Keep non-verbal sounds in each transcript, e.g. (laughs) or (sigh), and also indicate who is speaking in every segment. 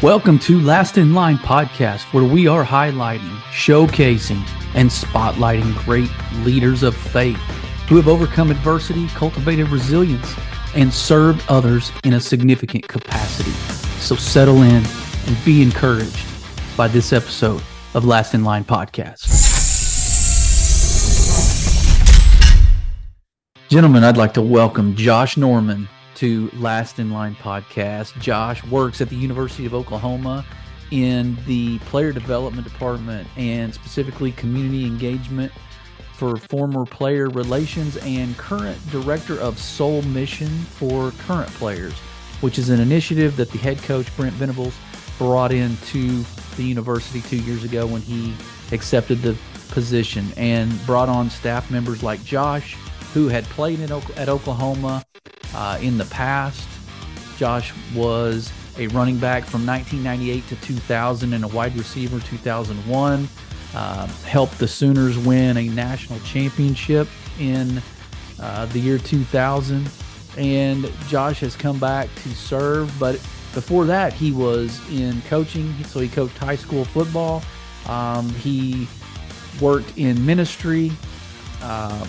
Speaker 1: Welcome to Last in Line podcast, where we are highlighting, showcasing, and spotlighting great leaders of faith who have overcome adversity, cultivated resilience, and served others in a significant capacity. So settle in and be encouraged by this episode of Last in Line podcast. Gentlemen, I'd like to welcome Josh Norman to Last in Line podcast. Josh works at the University of Oklahoma in the player development department and specifically community engagement for former player relations and current director of Soul Mission for current players, which is an initiative that the head coach Brent Venables brought into the university two years ago when he accepted the position and brought on staff members like Josh, who had played in, at Oklahoma uh, in the past. Josh was a running back from 1998 to 2000 and a wide receiver 2001. Uh, helped the Sooners win a national championship in uh, the year 2000. And Josh has come back to serve, but before that, he was in coaching. So he coached high school football. Um, he worked in ministry. Uh,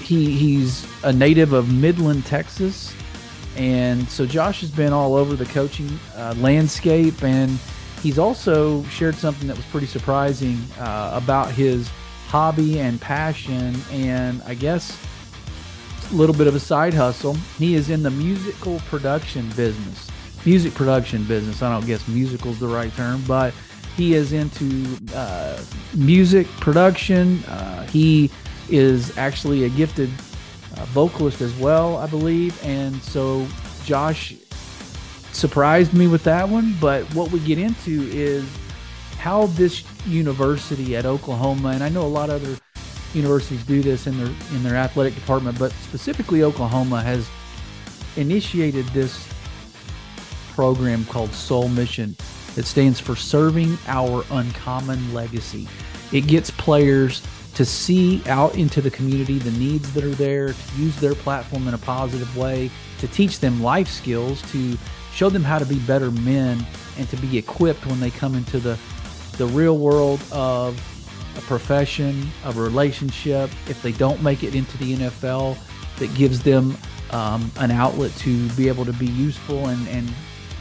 Speaker 1: he he's a native of Midland, Texas, and so Josh has been all over the coaching uh, landscape, and he's also shared something that was pretty surprising uh, about his hobby and passion, and I guess a little bit of a side hustle. He is in the musical production business, music production business. I don't guess musical is the right term, but he is into uh, music production. Uh, he is actually a gifted uh, vocalist as well, I believe. And so Josh surprised me with that one. But what we get into is how this university at Oklahoma, and I know a lot of other universities do this in their in their athletic department, but specifically Oklahoma has initiated this program called Soul Mission that stands for Serving Our Uncommon Legacy. It gets players to see out into the community the needs that are there, to use their platform in a positive way, to teach them life skills, to show them how to be better men, and to be equipped when they come into the, the real world of a profession, of a relationship. If they don't make it into the NFL, that gives them um, an outlet to be able to be useful and, and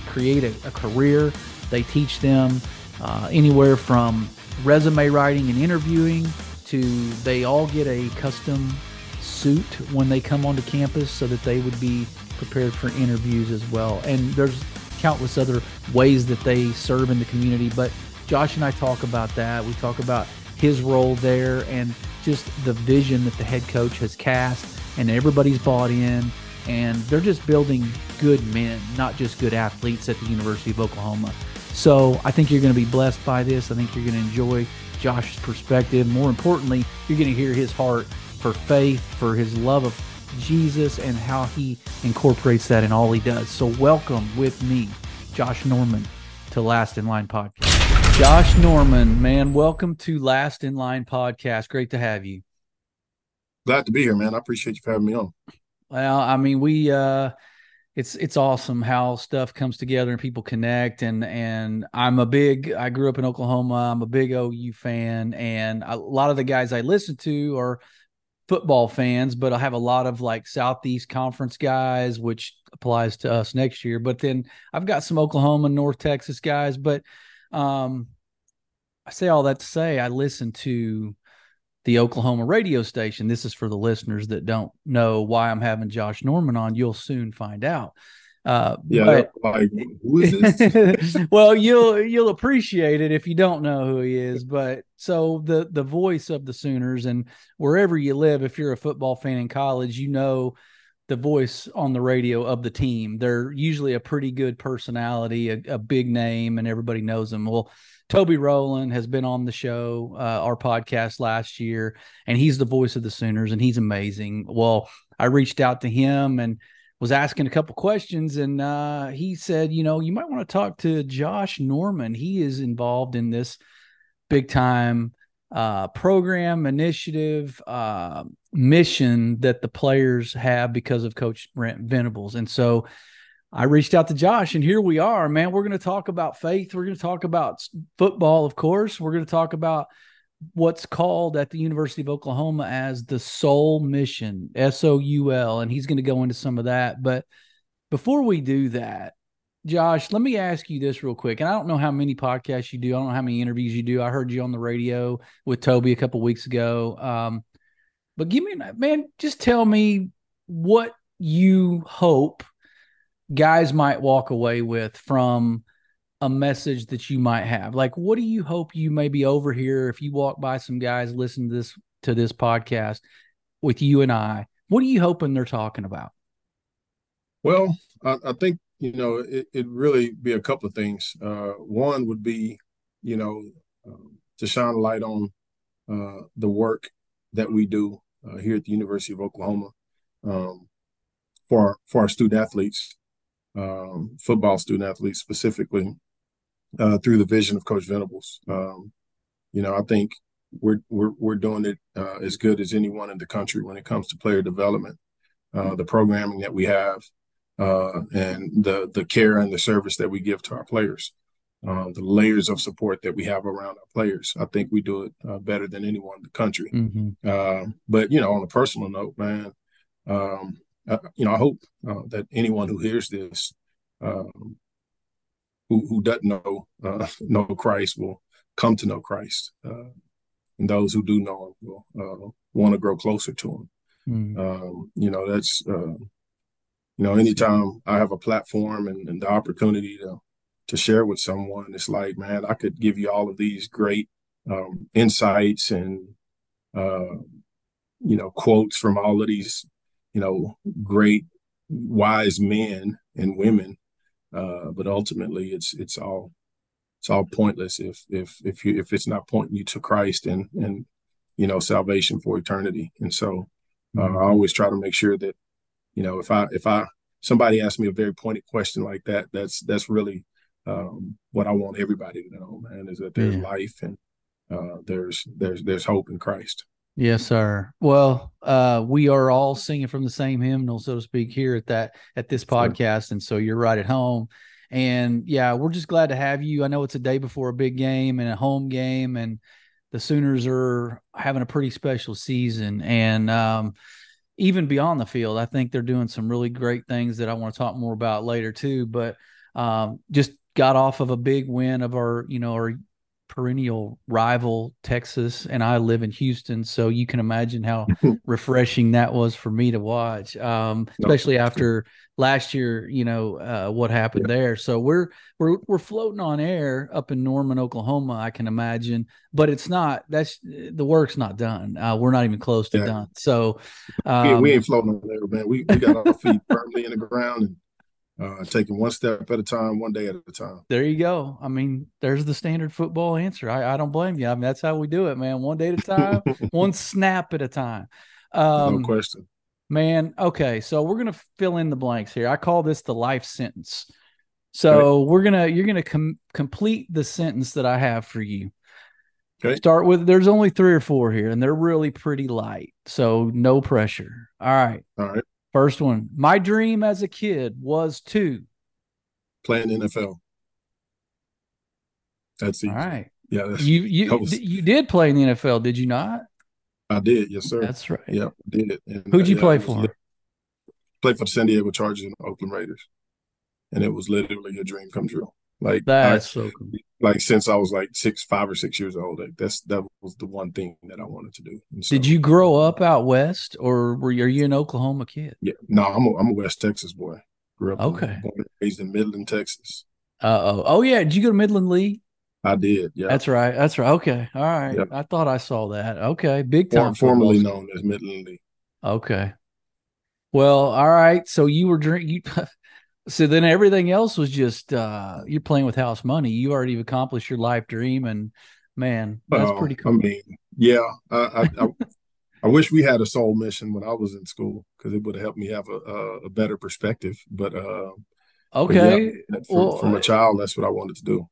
Speaker 1: create a, a career. They teach them uh, anywhere from resume writing and interviewing to they all get a custom suit when they come onto campus so that they would be prepared for interviews as well. And there's countless other ways that they serve in the community, but Josh and I talk about that. We talk about his role there and just the vision that the head coach has cast and everybody's bought in and they're just building good men, not just good athletes at the University of Oklahoma. So I think you're going to be blessed by this. I think you're going to enjoy Josh's perspective. More importantly, you're going to hear his heart for faith, for his love of Jesus, and how he incorporates that in all he does. So, welcome with me, Josh Norman, to Last in Line Podcast. Josh Norman, man, welcome to Last in Line Podcast. Great to have you.
Speaker 2: Glad to be here, man. I appreciate you for having me on.
Speaker 1: Well, I mean, we uh it's it's awesome how stuff comes together and people connect and and I'm a big I grew up in Oklahoma I'm a big OU fan and a lot of the guys I listen to are football fans but I have a lot of like Southeast Conference guys which applies to us next year but then I've got some Oklahoma North Texas guys but um I say all that to say I listen to the Oklahoma radio station. This is for the listeners that don't know why I'm having Josh Norman on. You'll soon find out.
Speaker 2: Uh, yeah, but, like, who is this? (laughs)
Speaker 1: well, you'll you'll appreciate it if you don't know who he is. But so the the voice of the Sooners, and wherever you live, if you're a football fan in college, you know the voice on the radio of the team. They're usually a pretty good personality, a, a big name, and everybody knows them. Well, Toby Rowland has been on the show, uh, our podcast last year, and he's the voice of the Sooners, and he's amazing. Well, I reached out to him and was asking a couple questions, and uh, he said, you know, you might want to talk to Josh Norman. He is involved in this big time uh, program, initiative, uh, mission that the players have because of Coach Brent Venables, and so I reached out to Josh, and here we are, man. We're going to talk about faith. We're going to talk about football, of course. We're going to talk about what's called at the University of Oklahoma as the Soul Mission, S O U L, and he's going to go into some of that. But before we do that, Josh, let me ask you this real quick. And I don't know how many podcasts you do. I don't know how many interviews you do. I heard you on the radio with Toby a couple weeks ago. Um, but give me, man, just tell me what you hope guys might walk away with from a message that you might have? Like, what do you hope you maybe over here if you walk by some guys listen to this to this podcast with you and I? What are you hoping they're talking about?
Speaker 2: Well, I, I think you know it, it really be a couple of things. Uh, one would be, you know, um, to shine a light on uh, the work that we do uh, here at the University of Oklahoma um, for for our student athletes um, football student athletes specifically uh, through the vision of Coach Venables. Um, you know, I think we're we're we're doing it uh, as good as anyone in the country when it comes to player development, uh, the programming that we have, uh, and the the care and the service that we give to our players, uh, the layers of support that we have around our players. I think we do it uh, better than anyone in the country. Mm-hmm. but you know, on a personal note, man. Um, uh, you know, I hope uh, that anyone who hears this, um, who who doesn't know uh, (laughs) know Christ, will come to know Christ, uh, and those who do know Him will uh, want to grow closer to Him. Mm. Um, you know, that's uh, you know, anytime I have a platform and, and, the opportunity to to share with someone, it's like, man, I could give you all of these great um, insights and you know quotes from all of these you know, great wise men and women. Uh, but ultimately it's it's all it's all pointless if if if you if it's not pointing you to Christ and and you know salvation for eternity. And so uh, mm-hmm. I always try to make sure that you know if I if I somebody asks me a very pointed question like that, that's that's really um, what I want everybody to know, man, is that there's yeah. life and uh, there's there's there's hope in Christ.
Speaker 1: Yes, sir. Well, uh, we are all singing from the same hymnal, so to speak, here at that at this podcast, and so you're right at home. And yeah, we're just glad to have you. I know it's a day before a big game and a home game, and the Sooners are having a pretty special season. And um, even beyond the field, I think they're doing some really great things that I want to talk more about later too. But um, just got off of a big win of our, you know, our perennial rival Texas, and I live in Houston, so you can imagine how (laughs) refreshing that was for me to watch, um, especially after last year. You know uh, what happened yeah. there. So we're we're we're floating on air up in Norman, Oklahoma. I can imagine, but it's not. That's the work's not done. Uh, we're not even close to yeah. done. So
Speaker 2: um, yeah, we ain't floating on there, man. We we got our feet firmly in the ground and uh, taking one step at a time, one day at a time.
Speaker 1: There you go. I mean, there's the standard football answer. I, I don't blame you. I mean, that's how we do it, man. One day at a time, (laughs) one snap at a time.
Speaker 2: Um, no question.
Speaker 1: Man, okay. So we're gonna fill in the blanks here. I call this the life sentence. So we're gonna you're gonna com- complete the sentence that I have for you. Okay. Start with there's only three or four here, and they're really pretty light. So no pressure. All right.
Speaker 2: All right.
Speaker 1: First one. My dream as a kid was to
Speaker 2: play in NFL. That's easy.
Speaker 1: All right.
Speaker 2: Yeah.
Speaker 1: You you was, you did play in the NFL, did you not?
Speaker 2: I did, yes, sir.
Speaker 1: That's right.
Speaker 2: Yeah, did. And,
Speaker 1: Who'd you uh, play for?
Speaker 2: Played for the San Diego Chargers and Oakland Raiders. And it was literally a dream come true. Like
Speaker 1: that's I, so cool.
Speaker 2: Like since I was like six, five or six years old, like that's that was the one thing that I wanted to do.
Speaker 1: So, Did you grow up out west, or were you, are you an Oklahoma kid?
Speaker 2: Yeah, no, I'm a, I'm a West Texas boy.
Speaker 1: Grew up okay,
Speaker 2: in, raised in Midland, Texas.
Speaker 1: Uh oh, oh yeah. Did you go to Midland Lee?
Speaker 2: I did. Yeah,
Speaker 1: that's right. That's right. Okay, all right. Yep. I thought I saw that. Okay, big time.
Speaker 2: formerly known as Midland Lee.
Speaker 1: Okay. Well, all right. So you were drinking. (laughs) So then everything else was just uh you're playing with house money. You already accomplished your life dream, and man, that's pretty cool.
Speaker 2: I mean, yeah, I I, I, I, wish we had a soul mission when I was in school because it would have helped me have a, a, a better perspective. But uh,
Speaker 1: okay,
Speaker 2: but yeah, well, from a child, that's what I wanted to do.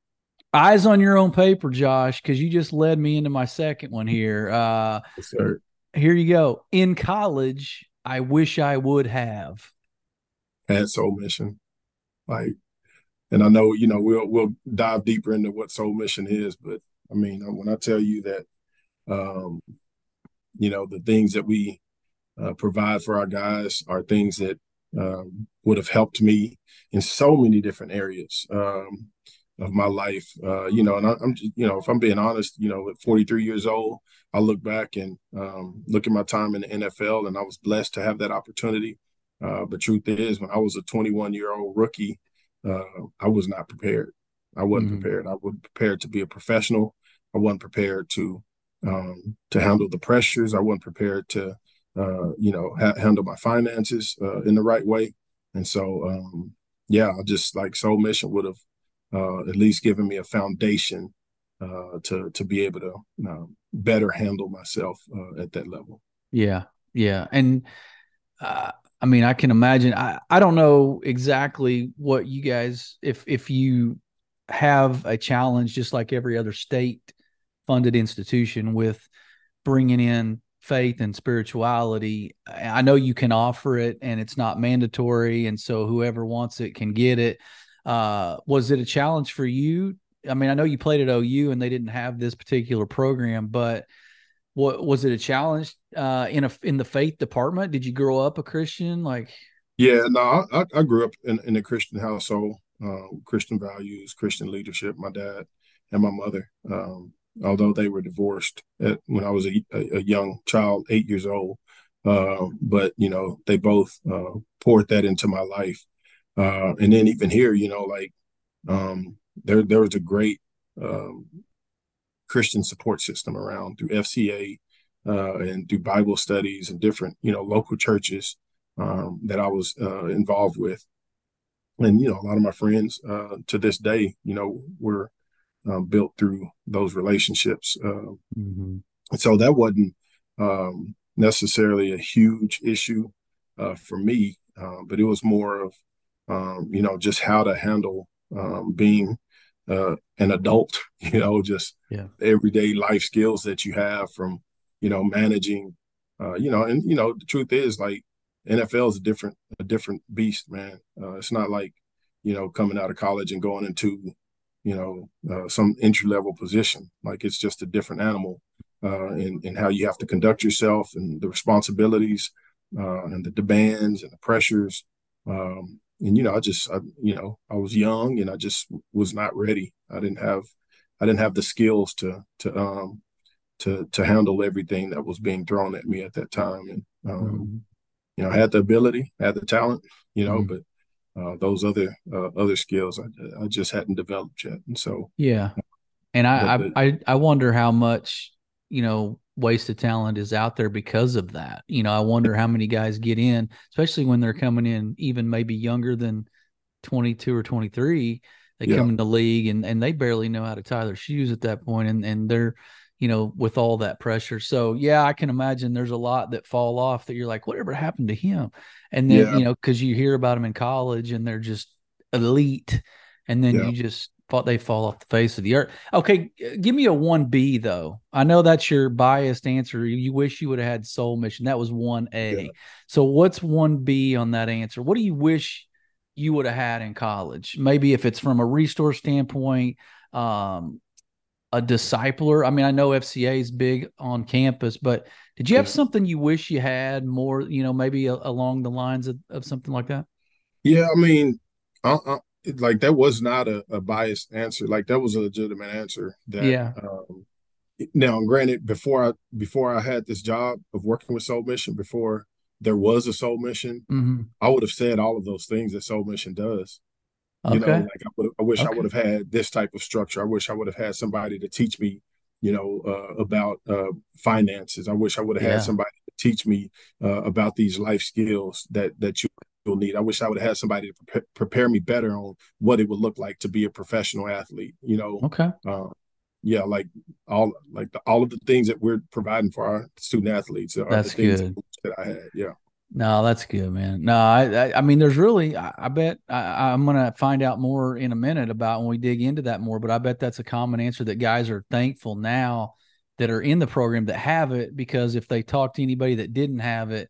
Speaker 1: Eyes on your own paper, Josh, because you just led me into my second one here. Uh,
Speaker 2: yes.
Speaker 1: Here you go. In college, I wish I would have
Speaker 2: had soul mission. Like, and I know you know we'll we'll dive deeper into what Soul Mission is, but I mean when I tell you that, um, you know the things that we uh, provide for our guys are things that um, would have helped me in so many different areas um, of my life. Uh, you know, and I, am you know, if I'm being honest, you know, at 43 years old, I look back and um, look at my time in the NFL, and I was blessed to have that opportunity. Uh, but truth is, when I was a 21 year old rookie, uh, I was not prepared. I wasn't mm-hmm. prepared. I wasn't prepared to be a professional. I wasn't prepared to um, to handle the pressures. I wasn't prepared to uh, you know, ha- handle my finances uh, in the right way. And so, um, yeah, I just like Soul Mission would have uh, at least given me a foundation uh, to to be able to um, better handle myself uh, at that level.
Speaker 1: Yeah, yeah, and uh, I mean, I can imagine. I I don't know exactly what you guys if if you have a challenge just like every other state funded institution with bringing in faith and spirituality i know you can offer it and it's not mandatory and so whoever wants it can get it uh, was it a challenge for you i mean i know you played at ou and they didn't have this particular program but what was it a challenge uh, in a in the faith department did you grow up a christian like
Speaker 2: yeah no i, I grew up in, in a christian household uh, christian values christian leadership my dad and my mother um, although they were divorced at, when I was a, a, young child, eight years old. Uh, but you know, they both uh, poured that into my life. Uh, and then even here, you know, like um, there there was a great um, Christian support system around through FCA uh, and through Bible studies and different you know local churches um, that I was uh, involved with. And you know, a lot of my friends uh, to this day, you know, were um, built through those relationships. Uh, mm-hmm. And so that wasn't um, necessarily a huge issue uh, for me, uh, but it was more of, um, you know, just how to handle um, being uh, an adult, (laughs) you know, just yeah. everyday life skills that you have from, you know, managing, uh, you know, and, you know, the truth is like NFL is a different, a different beast, man. Uh, it's not like, you know, coming out of college and going into you know, uh, some entry level position. Like it's just a different animal uh, in, in how you have to conduct yourself and the responsibilities uh, and the demands and the pressures. Um, and, you know, I just, I, you know, I was young and I just was not ready. I didn't have, I didn't have the skills to, to, um, to, to handle everything that was being thrown at me at that time. And, um, mm-hmm. you know, I had the ability, had the talent, you know, mm-hmm. but uh, those other uh, other skills I, I just hadn't developed yet. And so
Speaker 1: yeah, and I, I I I wonder how much you know wasted talent is out there because of that. You know, I wonder how many guys get in, especially when they're coming in even maybe younger than 22 or 23. They yeah. come in the league and, and they barely know how to tie their shoes at that point and, and they're you know, with all that pressure. So yeah, I can imagine there's a lot that fall off that you're like, whatever happened to him? And then, yeah. you know, cause you hear about them in college and they're just elite. And then yeah. you just thought they fall off the face of the earth. Okay. Give me a one B though. I know that's your biased answer. You wish you would have had soul mission. That was one A. Yeah. So what's one B on that answer? What do you wish you would have had in college? Maybe if it's from a resource standpoint, um, a discipler? I mean, I know FCA is big on campus, but did you have yeah. something you wish you had more, you know, maybe a, along the lines of, of something like that?
Speaker 2: Yeah, I mean, I, I, like that was not a, a, biased answer. Like that was a legitimate answer. That,
Speaker 1: yeah.
Speaker 2: Um, now, granted, before I before I had this job of working with Soul Mission, before there was a Soul Mission, mm-hmm. I would have said all of those things that Soul Mission does. You okay. know, like I, I wish okay. I would have had this type of structure. I wish I would have had somebody to teach me, you know, uh, about uh, finances. I wish I would have yeah. had somebody to teach me uh, about these life skills that that you need. I wish I would have had somebody to pre- prepare me better on what it would look like to be a professional athlete. You know,
Speaker 1: okay.
Speaker 2: Uh, yeah, like all like the, all of the things that we're providing for our student athletes are
Speaker 1: That's
Speaker 2: the things
Speaker 1: good.
Speaker 2: that I had. Yeah.
Speaker 1: No, that's good, man. No, I, I, I mean, there's really, I, I bet I, am gonna find out more in a minute about when we dig into that more. But I bet that's a common answer that guys are thankful now that are in the program that have it because if they talk to anybody that didn't have it,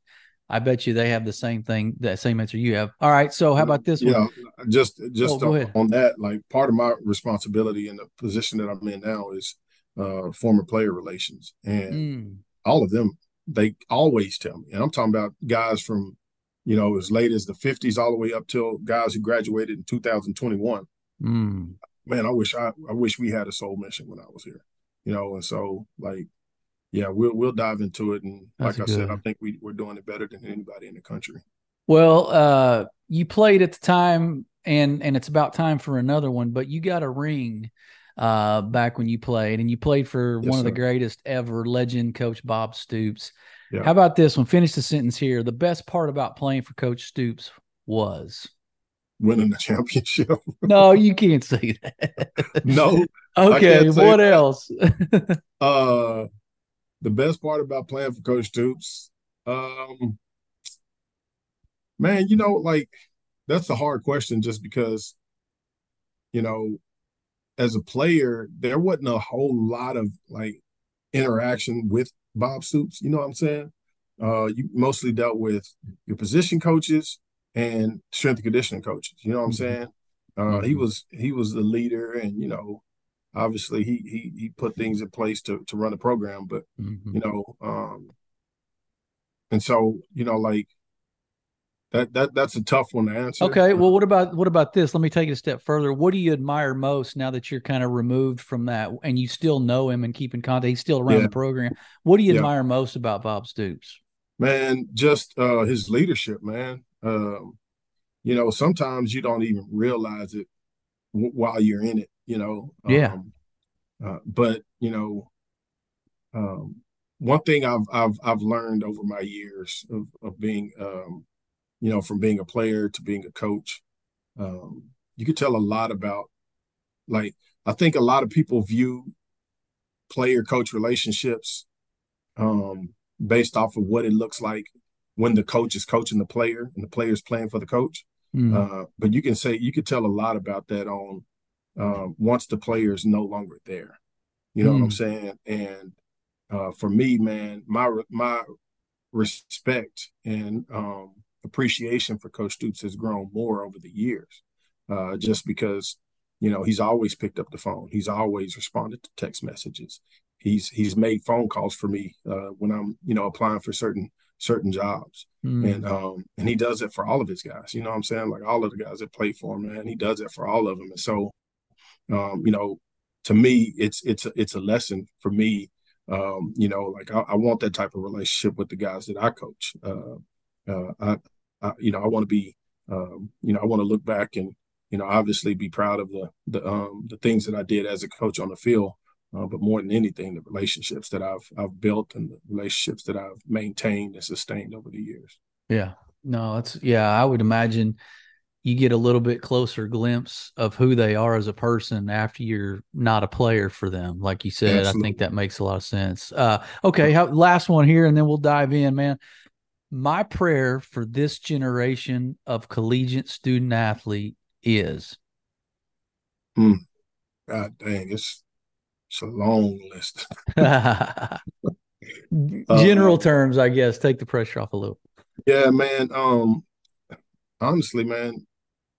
Speaker 1: I bet you they have the same thing, that same answer you have. All right. So how about this
Speaker 2: yeah,
Speaker 1: one?
Speaker 2: just just oh, on, on, that, like part of my responsibility in the position that I'm in now is uh, former player relations, and mm. all of them they always tell me, and I'm talking about guys from you know as late as the 50s all the way up till guys who graduated in 2021. Mm. Man, I wish I I wish we had a soul mission when I was here, you know, and so like yeah, we'll we'll dive into it. And That's like I said, I think we we're doing it better than anybody in the country.
Speaker 1: Well, uh, you played at the time, and and it's about time for another one. But you got a ring uh, back when you played, and you played for yes, one of the greatest ever, legend Coach Bob Stoops. Yeah. How about this one? Finish the sentence here. The best part about playing for Coach Stoops was
Speaker 2: winning the championship. (laughs)
Speaker 1: no, you can't say that. (laughs)
Speaker 2: no. (laughs)
Speaker 1: Okay. What that. else?
Speaker 2: uh the best part about playing for Coach Stoops, um, man, you know, like that's a hard question just because, you know, as a player, there wasn't a whole lot of like interaction with Bob Stoops. You know what I'm saying? Uh, you mostly dealt with your position coaches and strength and conditioning coaches. You know what I'm mm-hmm. saying? Uh, mm-hmm. He was he was the leader, and you know, obviously he he he put things in place to to run the program, but mm-hmm. you know, um, and so you know, like that that that's a tough one to answer.
Speaker 1: Okay, well, what about what about this? Let me take it a step further. What do you admire most now that you're kind of removed from that, and you still know him and keep in contact? He's still around yeah. the program. What do you yeah. admire most about Bob Stoops?
Speaker 2: Man, just uh, his leadership, man. Um, you know, sometimes you don't even realize it w- while you're in it you know.
Speaker 1: Yeah.
Speaker 2: Um, uh, but you know, um, one thing I've I've I've learned over my years of of being, um, you know, from being a player to being a coach, um, you could tell a lot about. Like I think a lot of people view player coach relationships um, based off of what it looks like when the coach is coaching the player and the player is playing for the coach. Mm. Uh, but you can say you could tell a lot about that on um, once the player is no longer there. You know mm. what I'm hmm. saying? And uh, for me, man, my my respect and um, appreciation for Coach Stoops has grown more over the years, uh, just because you know he's always picked up the phone. He's always responded to text messages. He's he's made phone calls for me uh, when I'm you know applying for certain certain jobs. Mm. And um and he does it for all of his guys. You know what I'm saying? Like all of the guys that play for him, man. He does it for all of them. And so um, you know, to me, it's it's it's a lesson for me. Um, you know, like I, I, want that type of relationship with the guys that I coach. Uh, uh, I, I, you know, I want to be, um, you know, I want to look back and, you know, obviously be proud of the the um, the things that I did as a coach on the field. Uh, but more than anything, the relationships that I've I've built and the relationships that I've maintained and sustained over the years.
Speaker 1: Yeah, no, it's yeah. I would imagine you get a little bit closer glimpse of who they are as a person after you're not a player for them. Like you said, Absolutely. I think that makes a lot of sense. Uh, okay, how, last one here, and then we'll dive in, man. My prayer for this generation of collegiate student athlete is.
Speaker 2: Hmm. God dang, it's it's a long list. (laughs) (laughs)
Speaker 1: General uh, terms, I guess. Take the pressure off a little.
Speaker 2: Yeah, man. Um, honestly, man,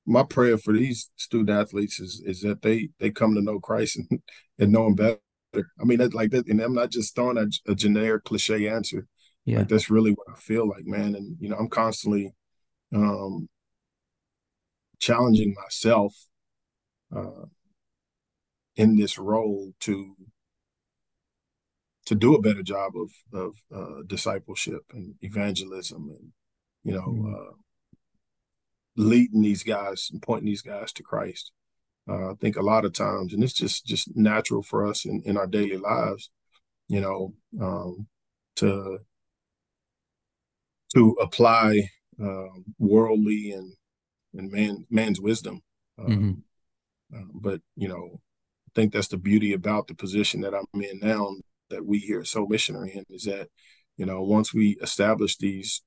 Speaker 2: my prayer for these student athletes is is that they they come to know Christ and, and know Him better. I mean, that's like that, and I'm not just throwing a, a generic cliche answer. Yeah, like that's really what I feel like, man. And you know, I'm constantly um, challenging myself uh, in this role to to do a better job of of uh, discipleship and evangelism and you know mm-hmm. uh, leading these guys and pointing these guys to Christ. Uh, I think a lot of times, and it's just just natural for us in, in our daily lives, you know, um, to to apply uh, worldly and and man man's wisdom. Um, mm-hmm. uh, but you know, I think that's the beauty about the position that I'm in now that we here at Soul Missionary in is that you know once we establish these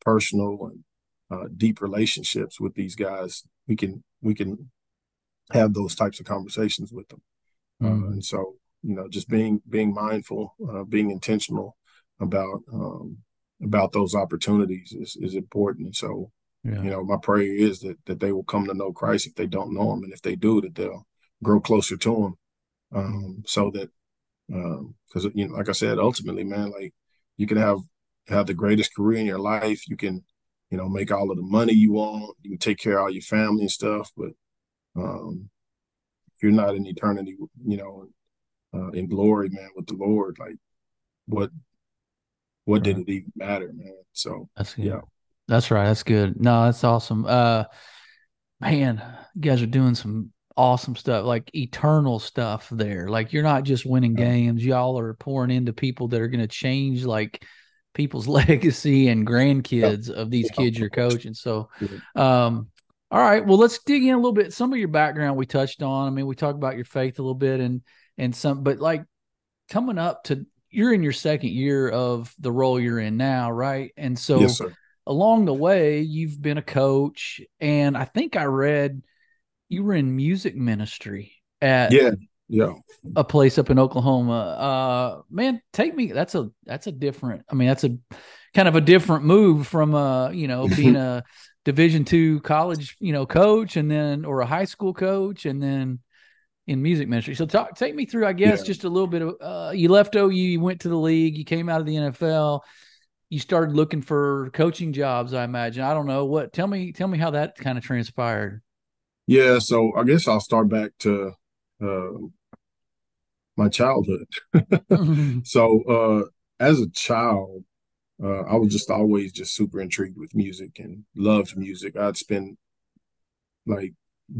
Speaker 2: personal and uh, deep relationships with these guys, we can we can have those types of conversations with them. Uh, mm-hmm. Uh, and so, you know, just being being mindful, uh, being intentional about um, about those opportunities is is important. And so, yeah. you know, my prayer is that that they will come to know Christ if they don't know Him, and if they do, that they'll grow closer to Him, um, so that because um, you know, like I said, ultimately, man, like you can have have the greatest career in your life, you can, you know, make all of the money you want, you can take care of all your family and stuff, but um, if you're not in eternity, you know, uh, in glory, man, with the Lord, like what what right. did it even matter, man? So
Speaker 1: that's good. yeah, that's right. That's good. No, that's awesome. Uh, man, you guys are doing some awesome stuff, like eternal stuff there. Like you're not just winning games, y'all are pouring into people that are going to change like people's (laughs) legacy and grandkids of these kids you're coaching. So, um, all right, well, let's dig in a little bit. Some of your background we touched on. I mean, we talked about your faith a little bit and and some, but like coming up to you're in your second year of the role you're in now, right? And so yes, along the way, you've been a coach, and I think I read you were in music ministry at
Speaker 2: yeah yeah
Speaker 1: a place up in Oklahoma. Uh, man, take me. That's a that's a different. I mean, that's a kind of a different move from uh you know (laughs) being a Division two college you know coach and then or a high school coach and then in music ministry. So talk, take me through, I guess, yeah. just a little bit of. Uh, you left OU, you went to the league, you came out of the NFL, you started looking for coaching jobs. I imagine. I don't know what. Tell me, tell me how that kind of transpired.
Speaker 2: Yeah, so I guess I'll start back to uh, my childhood. (laughs) so uh, as a child, uh, I was just always just super intrigued with music and loved music. I'd spend like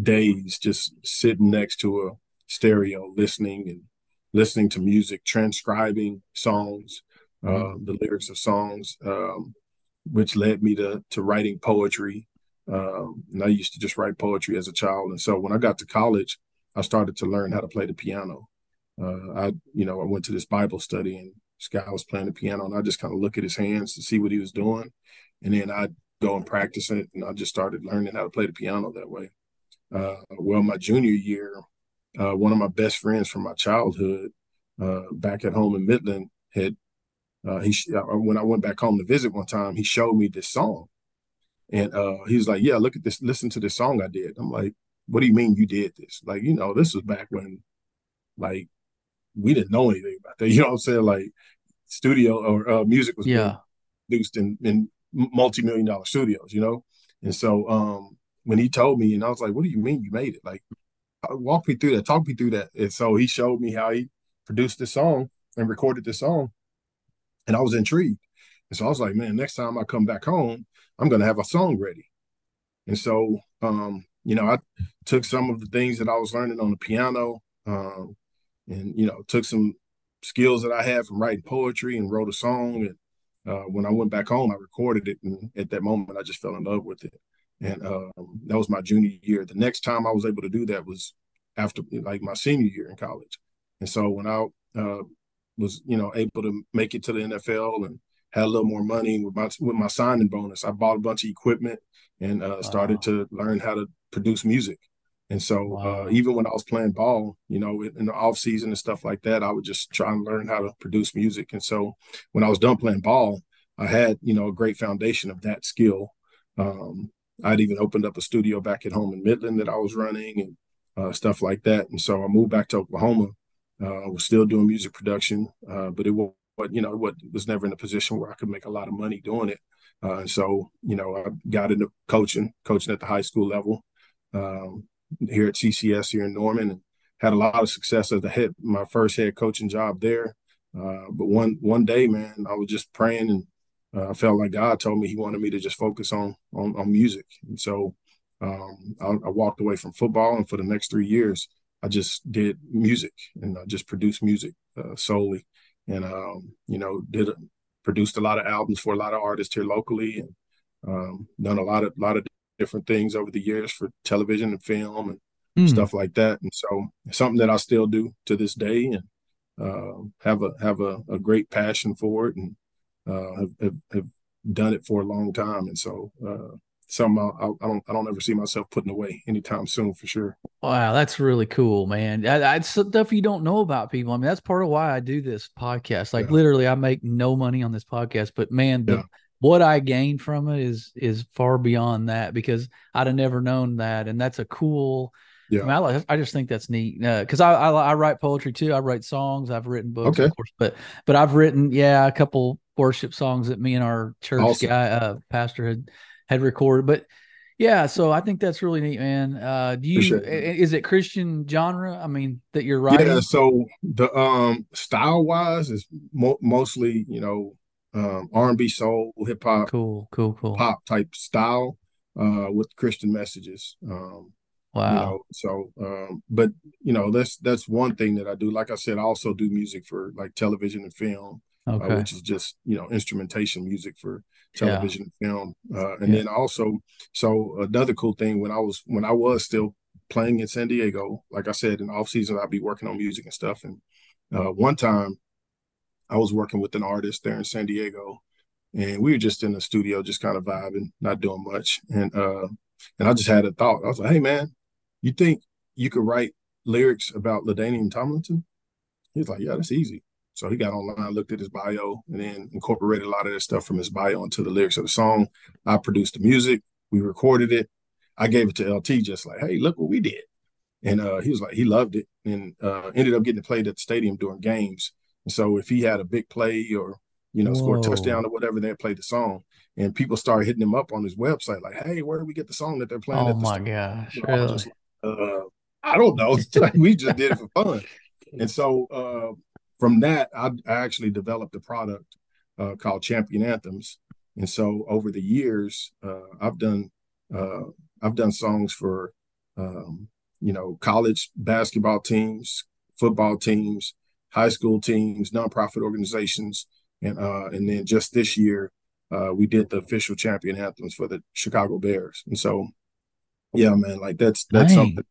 Speaker 2: days just sitting next to a stereo, listening and listening to music, transcribing songs, uh, mm-hmm. the lyrics of songs, um, which led me to to writing poetry. Um, and I used to just write poetry as a child. And so when I got to college, I started to learn how to play the piano. Uh, I, you know, I went to this Bible study and this guy was playing the piano, and I just kind of look at his hands to see what he was doing, and then I'd go and practice it, and I just started learning how to play the piano that way. Uh, well, my junior year, uh, one of my best friends from my childhood, uh, back at home in Midland, had uh, he uh, when I went back home to visit one time, he showed me this song, and he was like, "Yeah, look at this, listen to this song I did." I'm like, "What do you mean you did this?" Like, you know, this was back when, like, we didn't know anything about that. (laughs) You know what I'm saying? Like, studio or music was
Speaker 1: yeah
Speaker 2: produced in in multi million dollar studios. You know, and so um when he told me, and I was like, "What do you mean you made it?" Like, uh, walk me through that, talk me through that. And so he showed me how he produced the song and recorded the song, and I was intrigued. And so I was like, "Man, next time I come back home, I'm gonna have a song ready." And so, um, you know, I took some of the things that I was learning on the piano, um, and you know, took some skills that I had from writing poetry and wrote a song. And uh, when I went back home, I recorded it, and at that moment, I just fell in love with it and um, that was my junior year. The next time I was able to do that was after like my senior year in college, and so when I uh, was you know able to make it to the NFL and had a little more money with my with my signing bonus, I bought a bunch of equipment and uh, started wow. to learn how to produce music. And so uh, wow. uh, even when I was playing ball, you know, in the off season and stuff like that, I would just try and learn how to produce music. And so when I was done playing ball, I had you know a great foundation of that skill. Um, I'd even opened up a studio back at home in Midland that I was running and uh, stuff like that. And so I moved back to Oklahoma. Uh, I was still doing music production, uh, but it was, you know, what was never in a position where I could make a lot of money doing it. Uh, and so, you know, I got into coaching, coaching at the high school level um, here at CCS here in Norman, and had a lot of success as the head, my first head coaching job there. Uh, but one one day, man, I was just praying and uh, I felt like God told me He wanted me to just focus on on, on music, and so um, I, I, walked away from football, and for the next three years, I just did music and I just produced music uh, solely, and um, you know, did produced a lot of albums for a lot of artists here locally, and um, done a lot of lot of different things over the years for television and film and mm. stuff like that. And so, something that I still do to this day, and uh, have a have a, a great passion for it, and uh, have, have, have, done it for a long time. And so uh, something I, I, don't I don't ever see myself putting away anytime soon for sure.
Speaker 1: Wow, that's really cool, man. That's stuff you don't know about people. I mean, that's part of why I do this podcast. Like yeah. literally, I make no money on this podcast, but man, the, yeah. What I gain from it is is far beyond that because I'd have never known that, and that's a cool. Yeah, I, mean, I, I just think that's neat because uh, I, I, I write poetry too. I write songs. I've written books, okay. of course, but but I've written yeah a couple worship songs that me and our church awesome. guy uh, pastor had had recorded. But yeah, so I think that's really neat, man. Uh, do you sure. is it Christian genre? I mean, that you're writing.
Speaker 2: Yeah. So the um style wise is mo- mostly you know um R and B, soul, hip hop,
Speaker 1: cool, cool, cool,
Speaker 2: pop type style uh with Christian messages. Um,
Speaker 1: Wow.
Speaker 2: You know, so, um, but you know, that's that's one thing that I do. Like I said, I also do music for like television and film, uh, okay. uh, which is just you know instrumentation music for television yeah. and film. Uh, and yeah. then also, so another cool thing when I was when I was still playing in San Diego, like I said, in off season I'd be working on music and stuff. And uh, one time, I was working with an artist there in San Diego, and we were just in the studio, just kind of vibing, not doing much. And uh, and I just had a thought. I was like, "Hey, man, you think you could write lyrics about LaDainian Tomlinson?" He's like, "Yeah, that's easy." So he got online, looked at his bio, and then incorporated a lot of that stuff from his bio into the lyrics of the song. I produced the music, we recorded it. I gave it to LT just like, hey, look what we did. And uh, he was like, he loved it and uh, ended up getting played at the stadium during games. And so if he had a big play or, you know, score a touchdown or whatever, they played the song. And people started hitting him up on his website, like, hey, where do we get the song that they're playing?
Speaker 1: Oh my gosh. Really? Just,
Speaker 2: uh, I don't know. (laughs) we just did it for fun. And so uh, from that, I, I actually developed a product uh, called Champion Anthems, and so over the years, uh, I've done uh, I've done songs for um, you know college basketball teams, football teams, high school teams, nonprofit organizations, and uh, and then just this year uh, we did the official champion anthems for the Chicago Bears, and so yeah, man, like that's that's Dang. something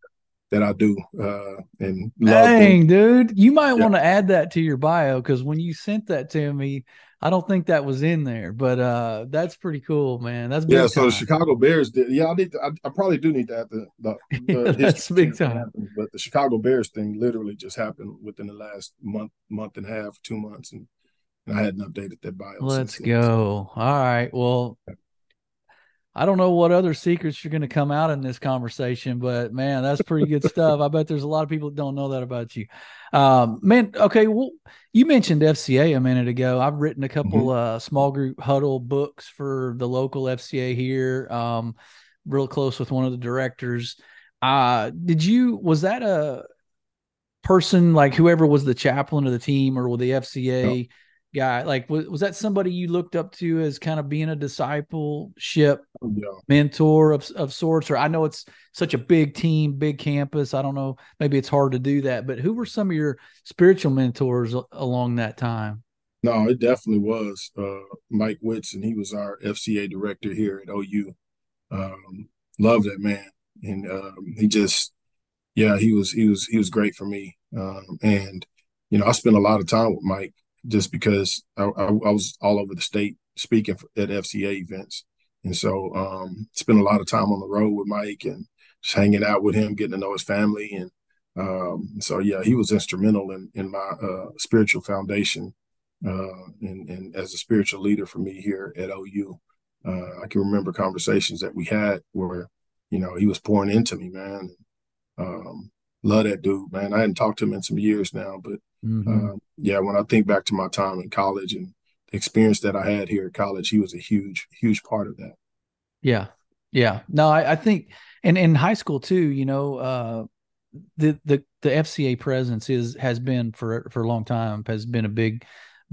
Speaker 2: that I do uh, and
Speaker 1: Dang, dude, you might yeah. want to add that to your bio because when you sent that to me, I don't think that was in there, but uh, that's pretty cool, man. That's
Speaker 2: yeah. So the Chicago Bears did. Yeah, I need. To, I, I, probably do need to add the the, (laughs) the
Speaker 1: that's big time.
Speaker 2: but the Chicago Bears thing literally just happened within the last month, month and a half, two months, and, and I hadn't updated that bio.
Speaker 1: Let's go. Then, so. All right. Well, I don't know what other secrets you're going to come out in this conversation, but man, that's pretty good stuff. I bet there's a lot of people that don't know that about you. Um, man, okay. Well, you mentioned FCA a minute ago. I've written a couple mm-hmm. uh, small group huddle books for the local FCA here. Um, real close with one of the directors. Uh, did you, was that a person like whoever was the chaplain of the team or with the FCA? Guy? Like, was, was that somebody you looked up to as kind of being a discipleship yeah. mentor of, of sorts? Or I know it's such a big team, big campus. I don't know. Maybe it's hard to do that, but who were some of your spiritual mentors along that time?
Speaker 2: No, it definitely was uh, Mike Whitson. He was our FCA director here at OU. Um, love that man, and um, he just, yeah, he was he was he was great for me. Um, and you know, I spent a lot of time with Mike just because I, I, I was all over the state speaking at FCA events. And so um, spent a lot of time on the road with Mike and just hanging out with him, getting to know his family. And um, so, yeah, he was instrumental in, in my uh, spiritual foundation uh, and, and, as a spiritual leader for me here at OU. Uh, I can remember conversations that we had where, you know, he was pouring into me, man. Um, love that dude, man. I hadn't talked to him in some years now, but mm-hmm. uh, yeah, when I think back to my time in college and the experience that I had here at college, he was a huge, huge part of that.
Speaker 1: Yeah, yeah. No, I, I think, and in high school too, you know, uh, the the the FCA presence is has been for for a long time has been a big